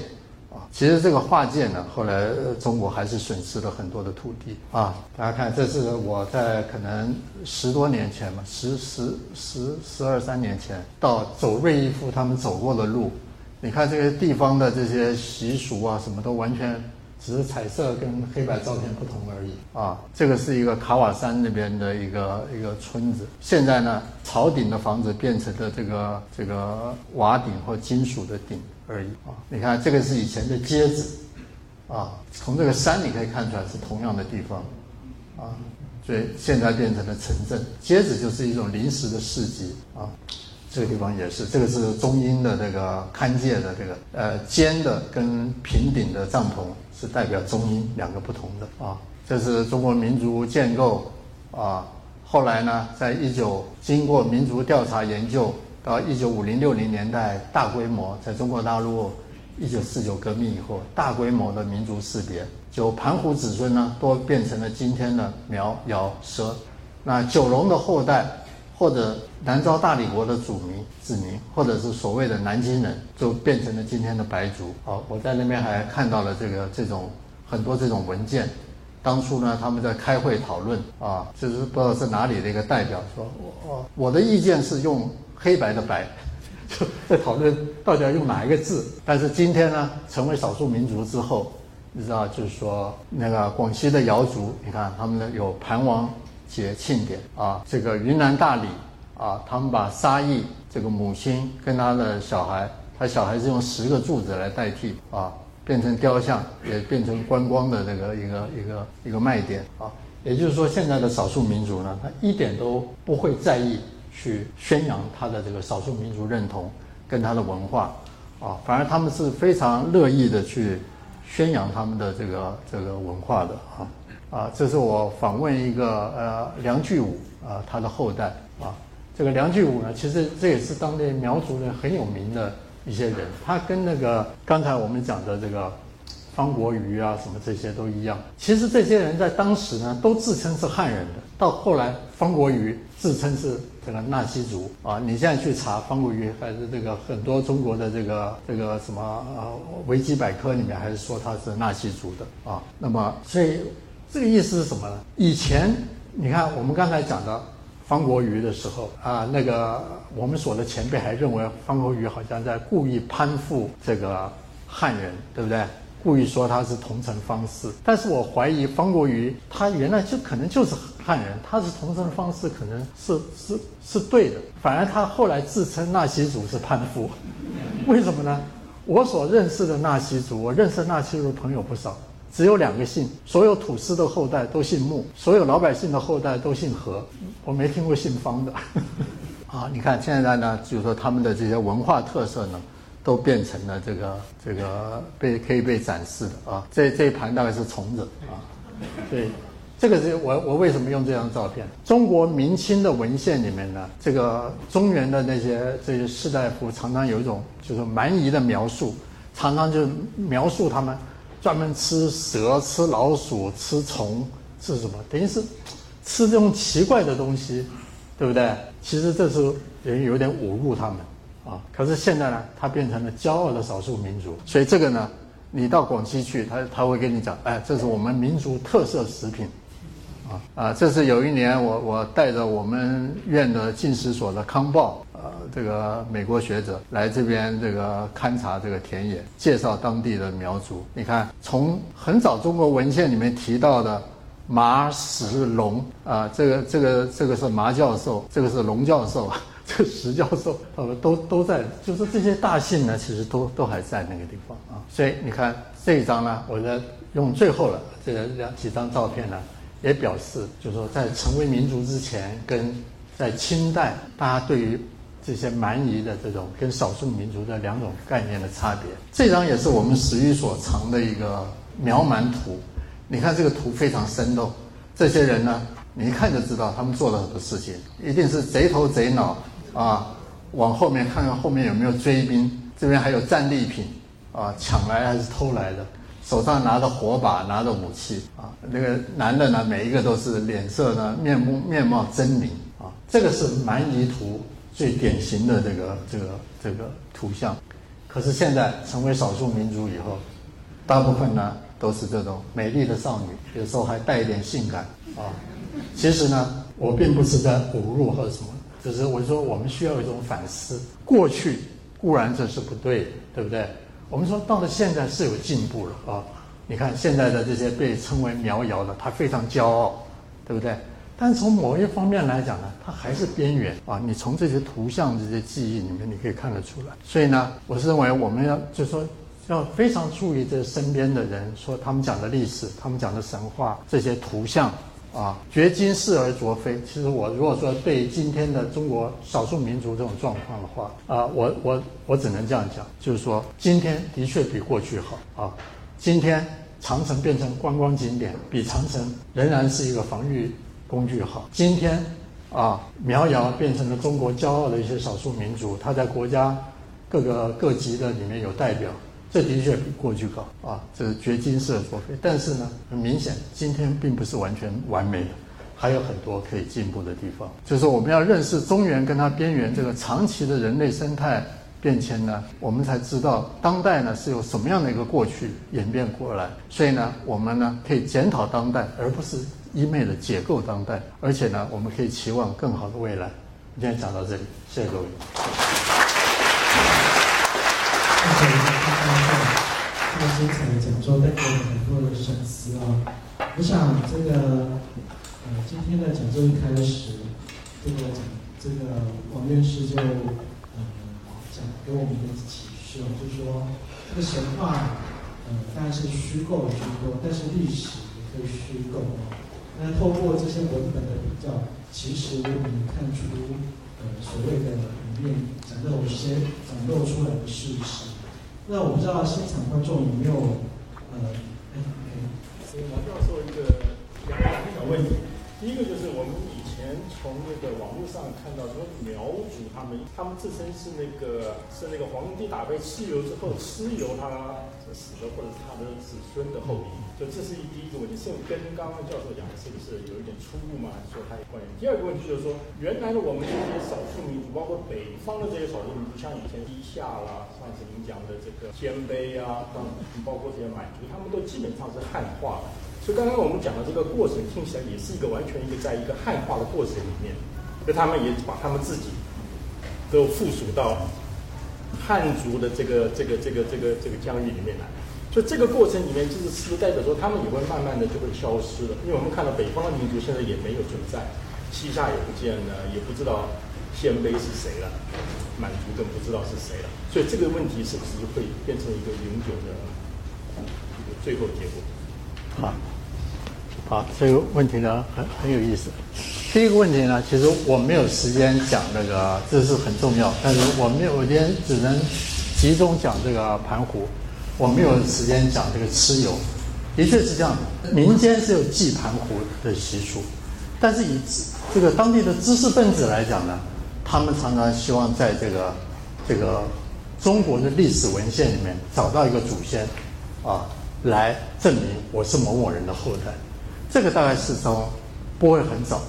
其实这个划界呢，后来中国还是损失了很多的土地啊。大家看，这是我在可能十多年前嘛，十十十十二三年前到走瑞义夫他们走过的路，你看这个地方的这些习俗啊，什么都完全。只是彩色跟黑白照片不同而已啊！这个是一个卡瓦山那边的一个一个村子，现在呢，草顶的房子变成了这个这个瓦顶或金属的顶而已啊！你看这个是以前的街子啊，从这个山你可以看出来是同样的地方啊，所以现在变成了城镇。街子就是一种临时的市集啊，这个地方也是，这个是中英的这个勘界的这个呃尖的跟平顶的帐篷。是代表中英两个不同的啊，这是中国民族建构啊。后来呢，在一九经过民族调查研究，到一九五零六零年代大规模在中国大陆一九四九革命以后大规模的民族识别，就盘湖子孙呢都变成了今天的苗瑶佘，那九龙的后代。或者南诏大理国的祖民子民，或者是所谓的南京人，就变成了今天的白族。好，我在那边还看到了这个这种很多这种文件。当初呢，他们在开会讨论啊，就是不知道是哪里的一个代表说，我我的意见是用黑白的白，就 在讨论到底要用哪一个字。但是今天呢，成为少数民族之后，你知道，就是说那个广西的瑶族，你看他们的有盘王。节庆典啊，这个云南大理啊，他们把沙溢这个母亲跟他的小孩，他小孩是用十个柱子来代替啊，变成雕像，也变成观光的这个一个一个一个卖点啊。也就是说，现在的少数民族呢，他一点都不会在意去宣扬他的这个少数民族认同跟他的文化啊，反而他们是非常乐意的去宣扬他们的这个这个文化的啊啊，这是我访问一个呃梁巨武啊他的后代啊，这个梁巨武呢，其实这也是当地苗族人很有名的一些人，他跟那个刚才我们讲的这个。方国瑜啊，什么这些都一样。其实这些人在当时呢，都自称是汉人的。到后来，方国瑜自称是这个纳西族啊。你现在去查方国瑜，还是这个很多中国的这个这个什么呃维基百科里面，还是说他是纳西族的啊。那么，所以这个意思是什么呢？以前你看我们刚才讲的方国瑜的时候啊，那个我们所的前辈还认为方国瑜好像在故意攀附这个汉人，对不对？故意说他是同城方氏，但是我怀疑方国瑜他原来就可能就是汉人，他是同城方式可能是是是对的，反而他后来自称纳西族是叛徒，为什么呢？我所认识的纳西族，我认识纳西族的朋友不少，只有两个姓，所有土司的后代都姓穆，所有老百姓的后代都姓何，我没听过姓方的。啊，你看现在呢，就是说他们的这些文化特色呢。都变成了这个这个被可以被展示的啊，这这一盘大概是虫子啊，对，这个是我我为什么用这张照片？中国明清的文献里面呢，这个中原的那些这些士大夫常常有一种就是蛮夷的描述，常常就描述他们专门吃蛇、吃老鼠、吃虫，是什么？等于是吃这种奇怪的东西，对不对？其实这是人有点侮辱他们。啊，可是现在呢，它变成了骄傲的少数民族，所以这个呢，你到广西去，他他会跟你讲，哎，这是我们民族特色食品，啊，这是有一年我我带着我们院的进食所的康报，呃，这个美国学者来这边这个勘察这个田野，介绍当地的苗族。你看，从很早中国文献里面提到的马石龙啊，这个这个这个是马教授，这个是龙教授。这个石教授他们都都在，就是这些大姓呢，其实都都还在那个地方啊。所以你看这一张呢，我在用最后了这两几张照片呢，也表示就是说在成为民族之前，跟在清代大家对于这些蛮夷的这种跟少数民族的两种概念的差别。这张也是我们史语所藏的一个苗蛮图，你看这个图非常生动，这些人呢，你一看就知道他们做了什么事情，一定是贼头贼脑。啊，往后面看看后面有没有追兵，这边还有战利品，啊，抢来还是偷来的？手上拿着火把，拿着武器，啊，那个男的呢，每一个都是脸色呢，面目面貌狰狞，啊，这个是蛮夷图最典型的这个这个这个图像。可是现在成为少数民族以后，大部分呢都是这种美丽的少女，有时候还带一点性感，啊，其实呢，我并不是在侮辱或者什么。只是我说，我们需要一种反思。过去固然这是不对，对不对？我们说到了现在是有进步了啊！你看现在的这些被称为苗瑶的，他非常骄傲，对不对？但从某一方面来讲呢，他还是边缘啊！你从这些图像、这些记忆里面，你可以看得出来。所以呢，我是认为我们要就说要非常注意这身边的人，说他们讲的历史，他们讲的神话，这些图像。啊，掘金似而卓非。其实我如果说对今天的中国少数民族这种状况的话，啊，我我我只能这样讲，就是说今天的确比过去好啊。今天长城变成观光景点，比长城仍然是一个防御工具好。今天啊，苗瑶变成了中国骄傲的一些少数民族，它在国家各个各级的里面有代表。这的确比过去高啊，这是掘金式的作废。但是呢，很明显，今天并不是完全完美的，还有很多可以进步的地方。就是我们要认识中原跟它边缘这个长期的人类生态变迁呢，我们才知道当代呢是由什么样的一个过去演变过来。所以呢，我们呢可以检讨当代，而不是一昧的解构当代。而且呢，我们可以期望更好的未来。今天讲到这里，谢谢各位。精彩的讲座带给我很多的深思啊！我想这个呃，今天的讲座一开始，这个讲这个王院士就呃讲给我们一个启示哦，就是说这个神话呃当然是虚构居多，但是历史也可以虚构哦。那透过这些文本的比较，其实我们看出呃所谓的里面展露一些展露出来的事实。那我不知道现场观众有没有呃，哎所以王教授一个两个小问题，第一个就是我们以前从那个网络上看到说苗族他们他们自称是那个是那个皇帝打败蚩尤之后蚩尤他死的或者是他的子孙的后裔，这是第一个问题，是跟刚刚教授讲的是不是有一点出入吗？还是说他有关联？第二个问题就是说，原来的我们这些少数民族，包括北方的这些少数民族，像以前低夏啦，上次您讲的这个鲜卑啊，包括这些满族，他们都基本上是汉化的。所以刚刚我们讲的这个过程，听起来也是一个完全一个在一个汉化的过程里面，就他们也把他们自己都附属到。汉族的这个这个这个这个这个疆域里面来，所以这个过程里面，就是是不是代表说他们也会慢慢的就会消失了。因为我们看到北方的民族现在也没有存在，西夏也不见了，也不知道鲜卑是谁了，满族更不知道是谁了。所以这个问题是不是会变成一个永久的一个最后结果？好，好，这个问题呢很很有意思。第一个问题呢，其实我没有时间讲那个，这是很重要。但是我没有，我今天只能集中讲这个盘湖，我没有时间讲这个蚩尤。的确是这样的，民间是有祭盘湖的习俗，但是以这个当地的知识分子来讲呢，他们常常希望在这个这个中国的历史文献里面找到一个祖先啊，来证明我是某某人的后代。这个大概是从不会很早。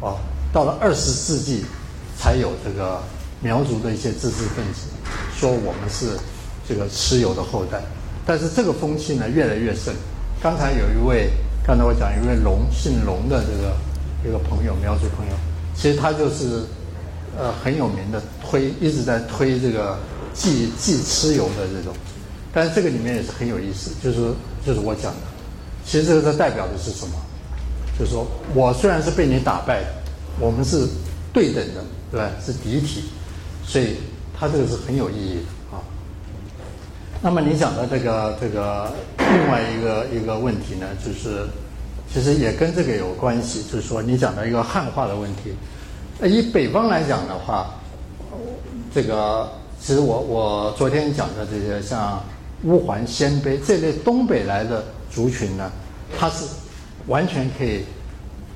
啊，到了二十世纪，才有这个苗族的一些知识分子说我们是这个蚩尤的后代，但是这个风气呢越来越盛。刚才有一位，刚才我讲一位龙姓龙的这个一个朋友，苗族朋友，其实他就是呃很有名的推，一直在推这个祭祭蚩尤的这种。但是这个里面也是很有意思，就是就是我讲的，其实这个代表的是什么？就是说我虽然是被你打败的，我们是对等的，对吧？是敌体，所以它这个是很有意义的。那么你讲的这个这个另外一个一个问题呢，就是其实也跟这个有关系，就是说你讲的一个汉化的问题。以北方来讲的话，这个其实我我昨天讲的这些像乌桓、鲜卑这类东北来的族群呢，它是。完全可以，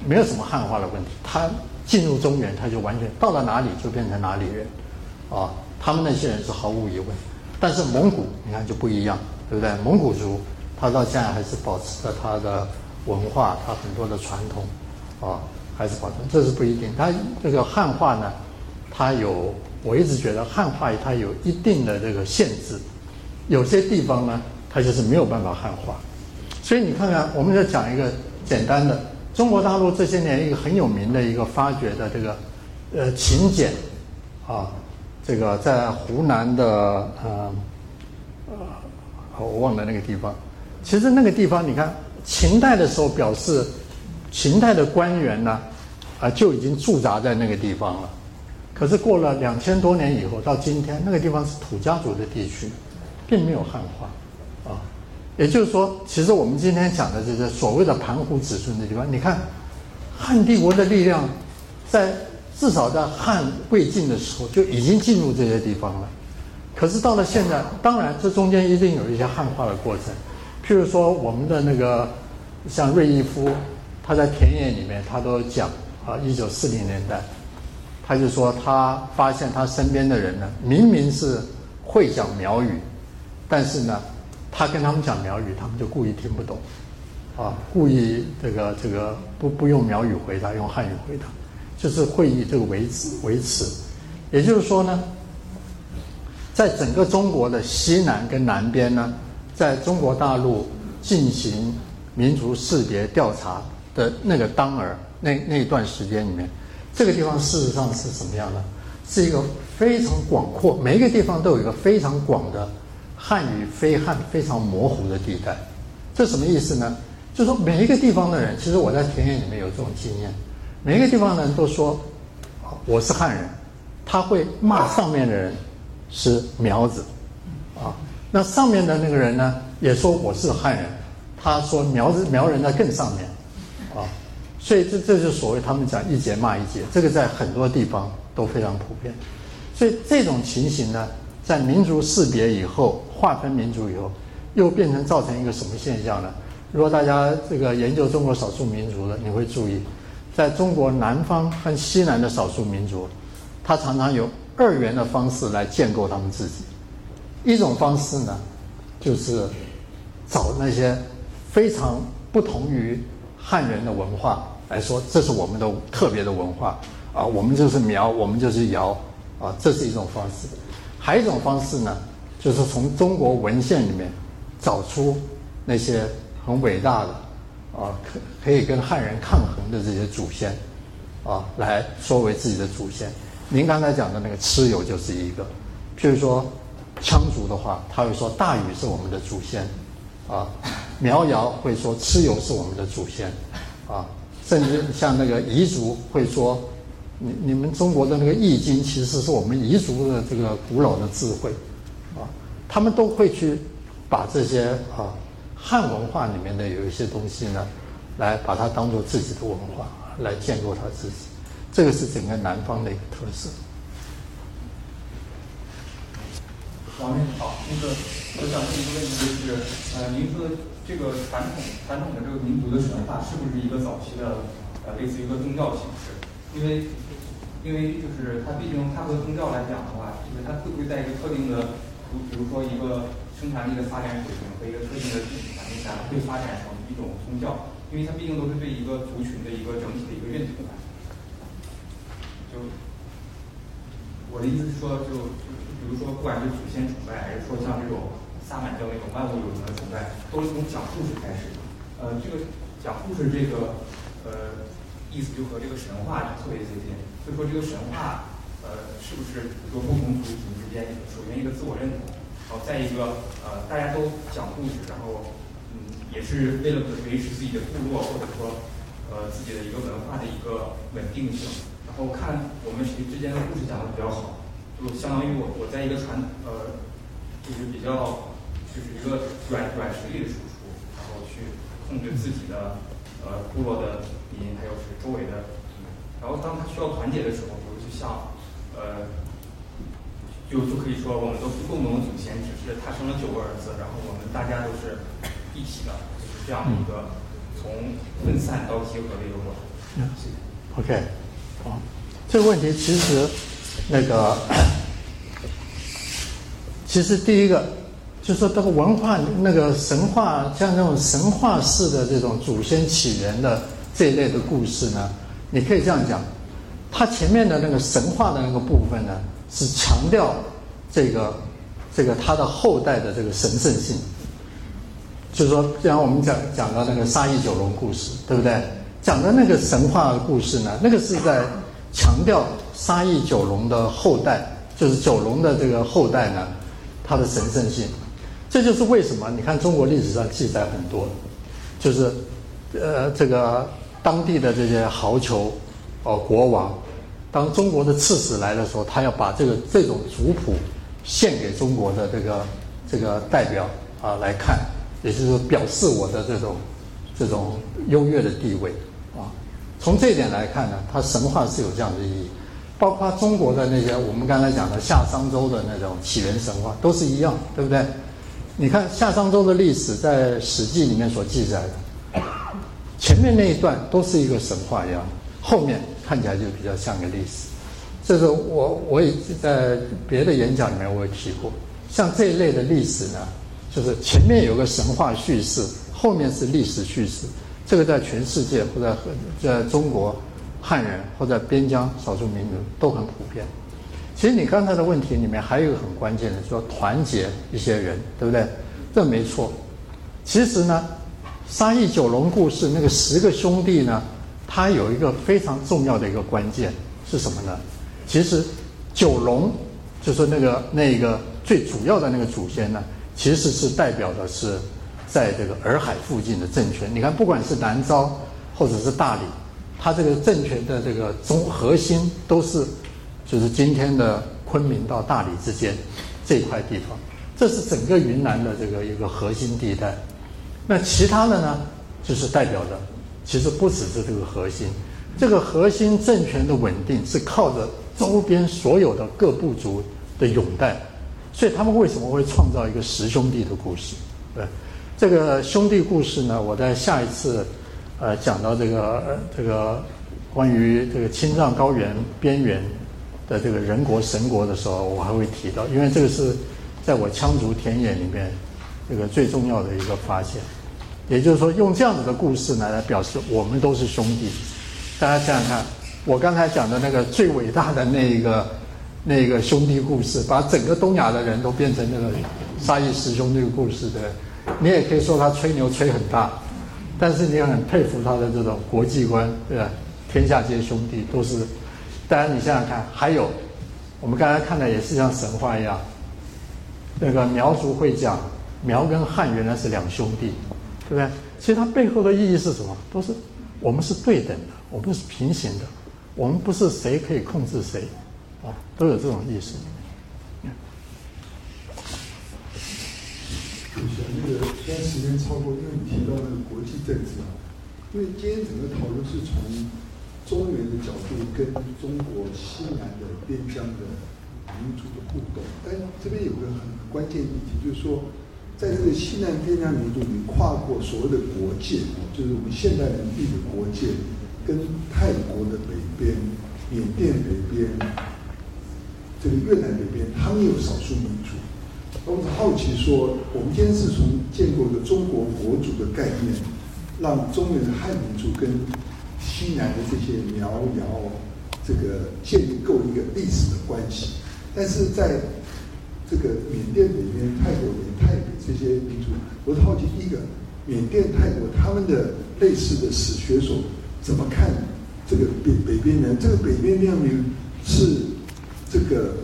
没有什么汉化的问题。他进入中原，他就完全到了哪里就变成哪里人，啊，他们那些人是毫无疑问。但是蒙古，你看就不一样，对不对？蒙古族他到现在还是保持着他的文化，他很多的传统，啊，还是保存。这是不一定。他这个汉化呢，它有，我一直觉得汉化它有一定的这个限制，有些地方呢，它就是没有办法汉化。所以你看看，我们要讲一个。简单的，中国大陆这些年一个很有名的一个发掘的这个，呃，秦简，啊，这个在湖南的呃，呃，我忘了那个地方。其实那个地方，你看秦代的时候表示，秦代的官员呢，啊就已经驻扎在那个地方了。可是过了两千多年以后，到今天那个地方是土家族的地区，并没有汉化啊。也就是说，其实我们今天讲的这些所谓的盘湖子孙的地方，你看，汉帝国的力量，在至少在汉魏晋的时候就已经进入这些地方了。可是到了现在，当然这中间一定有一些汉化的过程。譬如说，我们的那个像瑞义夫，他在田野里面他都讲啊，一九四零年代，他就说他发现他身边的人呢，明明是会讲苗语，但是呢。他跟他们讲苗语，他们就故意听不懂，啊，故意这个这个不不用苗语回答，用汉语回答，就是会以这个维持维持。也就是说呢，在整个中国的西南跟南边呢，在中国大陆进行民族识别调查的那个当儿那那一段时间里面，这个地方事实上是什么样的？是一个非常广阔，每一个地方都有一个非常广的。汉语非汉非常模糊的地带，这什么意思呢？就是说每一个地方的人，其实我在田野里面有这种经验，每一个地方的人都说我是汉人，他会骂上面的人是苗子，啊，那上面的那个人呢也说我是汉人，他说苗子苗人在更上面，啊，所以这这就所谓他们讲一节骂一节，这个在很多地方都非常普遍，所以这种情形呢。在民族识别以后，划分民族以后，又变成造成一个什么现象呢？如果大家这个研究中国少数民族的，你会注意，在中国南方和西南的少数民族，他常常有二元的方式来建构他们自己。一种方式呢，就是找那些非常不同于汉人的文化来说，这是我们的特别的文化啊，我们就是苗，我们就是瑶啊，这是一种方式。还有一种方式呢，就是从中国文献里面找出那些。很伟大的啊，可可以跟汉人抗衡的这些祖先啊，来说为自己的祖先。您刚才讲的那个蚩尤就是一个。譬如说羌族的话，他会说大禹是我们的祖先啊；苗瑶会说蚩尤是我们的祖先啊；甚至像那个彝族会说，你你们中国的那个易经其实是我们彝族的这个古老的智慧啊。他们都会去把这些啊。汉文化里面的有一些东西呢，来把它当做自己的文化来建构他自己，这个是整个南方的一个特色。王院好，那个我想问一个问题，就是呃，您说这个传统传统的这个民族的神话是不是一个早期的呃类似于一个宗教形式？因为因为就是它毕竟它和宗教来讲的话，就是它会不会在一个特定的，比如说一个。生产力的发展水平和一个特定的地理环境下，会发展成一种宗教，因为它毕竟都是对一个族群的一个整体的一个认同。就我的意思是说，就就比如说，不管是祖先崇拜，还是说像这种萨满教那种万物有灵的崇拜，都是从讲故事开始的。呃，这个讲故事这个呃意思就和这个神话特别接近。所以说，这个神话呃，是不是比如说不同族群之间，首先一个自我认同？然后再一个，呃，大家都讲故事，然后，嗯，也是为了维持自己的部落，或者说，呃，自己的一个文化的一个稳定性。然后看我们谁之间的故事讲的比较好，就相当于我我在一个传，呃，就是比较，就是一个软软实力的输出，然后去控制自己的，呃，部落的民，还有是周围的。然后当他需要团结的时候，比如就像，呃。就就可以说，我们都是共同的祖先，只是他生了九个儿子，然后我们大家都是一体的，就是这样的一个从分散到结合的一个过程。嗯，OK，好，这个问题其实那个，其实第一个就是说这个文化那个神话，像这种神话式的这种祖先起源的这一类的故事呢，你可以这样讲，它前面的那个神话的那个部分呢。是强调这个这个他的后代的这个神圣性，就是说，像我们讲讲到那个沙溢九龙故事，对不对？讲的那个神话故事呢，那个是在强调沙溢九龙的后代，就是九龙的这个后代呢，他的神圣性。这就是为什么你看中国历史上记载很多，就是呃这个当地的这些豪酋哦国王。当中国的刺史来的时候，他要把这个这种族谱献给中国的这个这个代表啊来看，也就是表示我的这种这种优越的地位啊。从这一点来看呢，它神话是有这样的意义，包括中国的那些我们刚才讲的夏商周的那种起源神话都是一样，对不对？你看夏商周的历史在《史记》里面所记载的，前面那一段都是一个神话一样。后面看起来就比较像个历史，这是我我也在别的演讲里面我也提过，像这一类的历史呢，就是前面有个神话叙事，后面是历史叙事，这个在全世界或者在中国汉人或者边疆少数民族都很普遍。其实你刚才的问题里面还有一个很关键的，说团结一些人，对不对？这没错。其实呢，沙溢九龙故事那个十个兄弟呢。它有一个非常重要的一个关键是什么呢？其实九龙就是那个那个最主要的那个祖先呢，其实是代表的是在这个洱海附近的政权。你看，不管是南诏或者是大理，它这个政权的这个中核心都是就是今天的昆明到大理之间这块地方，这是整个云南的这个一个核心地带。那其他的呢，就是代表的。其实不只是这个核心，这个核心政权的稳定是靠着周边所有的各部族的拥戴所以他们为什么会创造一个十兄弟的故事？对，这个兄弟故事呢，我在下一次，呃，讲到这个这个关于这个青藏高原边缘的这个人国神国的时候，我还会提到，因为这个是在我羌族田野里面这个最重要的一个发现。也就是说，用这样子的故事呢来表示我们都是兄弟。大家想想看，我刚才讲的那个最伟大的那一个那个兄弟故事，把整个东亚的人都变成那个沙溢师兄那个故事的，你也可以说他吹牛吹很大，但是你也很佩服他的这种国际观，对吧？天下皆兄弟，都是。当然，你想想看，还有我们刚才看的也是像神话一样，那个苗族会讲苗跟汉原来是两兄弟。对不对？其实它背后的意义是什么？都是我们是对等的，我们是平行的，我们不是谁可以控制谁，啊，都有这种意思。我想那个虽然时间超过，因为你提到那个国际政治啊，因为今天整个讨论是从中原的角度跟中国西南的边疆的民族的互动，但这边有个很关键议题，就是说。在这个西南边疆民族里，跨过所谓的国界，就是我们现代人立的国界，跟泰国的北边、缅甸北边、这个越南北边，他们有少数民族。我们好奇说，我们今天是从建构一个中国国族的概念，让中原的汉民族跟西南的这些苗瑶，这个建构一个历史的关系，但是在这个缅甸北边、泰国北、泰北这些民族，我是好奇，一个缅甸、泰国他们的类似的史学所怎么看这个北北边人？这个北边那样民是这个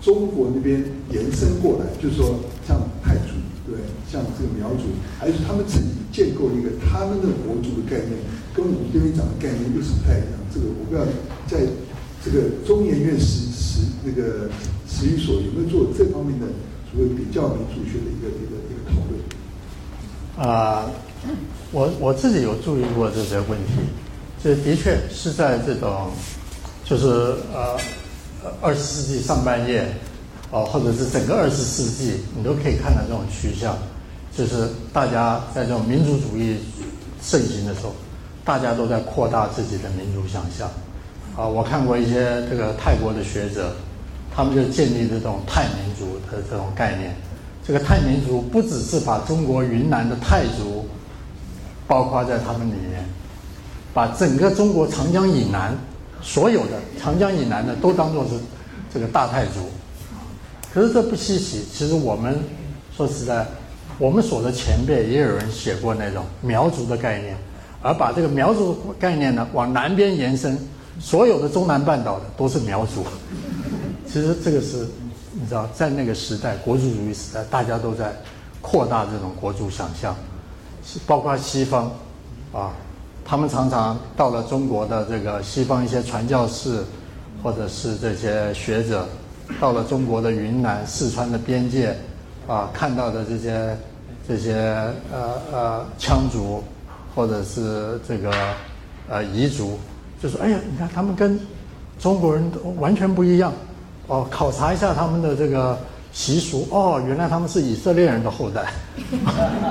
中国那边延伸过来，就是说像泰族，对，像这个苗族，还是他们自己建构一个他们的国族的概念，跟我们这边讲的概念又是不太一样。这个我不知道，在这个中研院史史那个。史语所有没有做这方面的所谓比较民族学的一个一个一个讨论？啊，我我自己有注意过这些问题，这的确是在这种就是呃二十世纪上半叶哦，或者是整个二十世纪，你都可以看到这种趋向，就是大家在这种民族主义盛行的时候，大家都在扩大自己的民族想象。啊，我看过一些这个泰国的学者。他们就建立这种泰民族的这种概念。这个泰民族不只是把中国云南的泰族包括在他们里面，把整个中国长江以南所有的长江以南的都当做是这个大泰族。可是这不稀奇，其实我们说实在，我们所的前辈也有人写过那种苗族的概念，而把这个苗族概念呢往南边延伸，所有的中南半岛的都是苗族。其实这个是，你知道，在那个时代，国族主义时代，大家都在扩大这种国族想象，包括西方，啊，他们常常到了中国的这个西方一些传教士，或者是这些学者，到了中国的云南、四川的边界，啊，看到的这些这些呃呃羌族，或者是这个呃彝族，就说：“哎呀，你看他们跟中国人都完全不一样。”哦，考察一下他们的这个习俗哦，原来他们是以色列人的后代，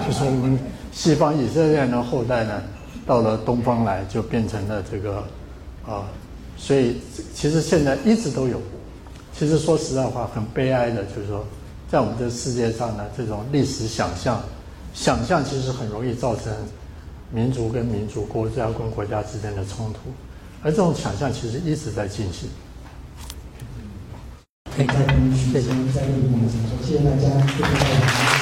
就是我们西方以色列人的后代呢，到了东方来就变成了这个啊，所以其实现在一直都有。其实说实在话，很悲哀的就是说，在我们这世界上呢，这种历史想象，想象其实很容易造成民族跟民族、国家跟国家之间的冲突，而这种想象其实一直在进行。再跟许先生再跟你们讲说，谢谢大家，谢谢大家。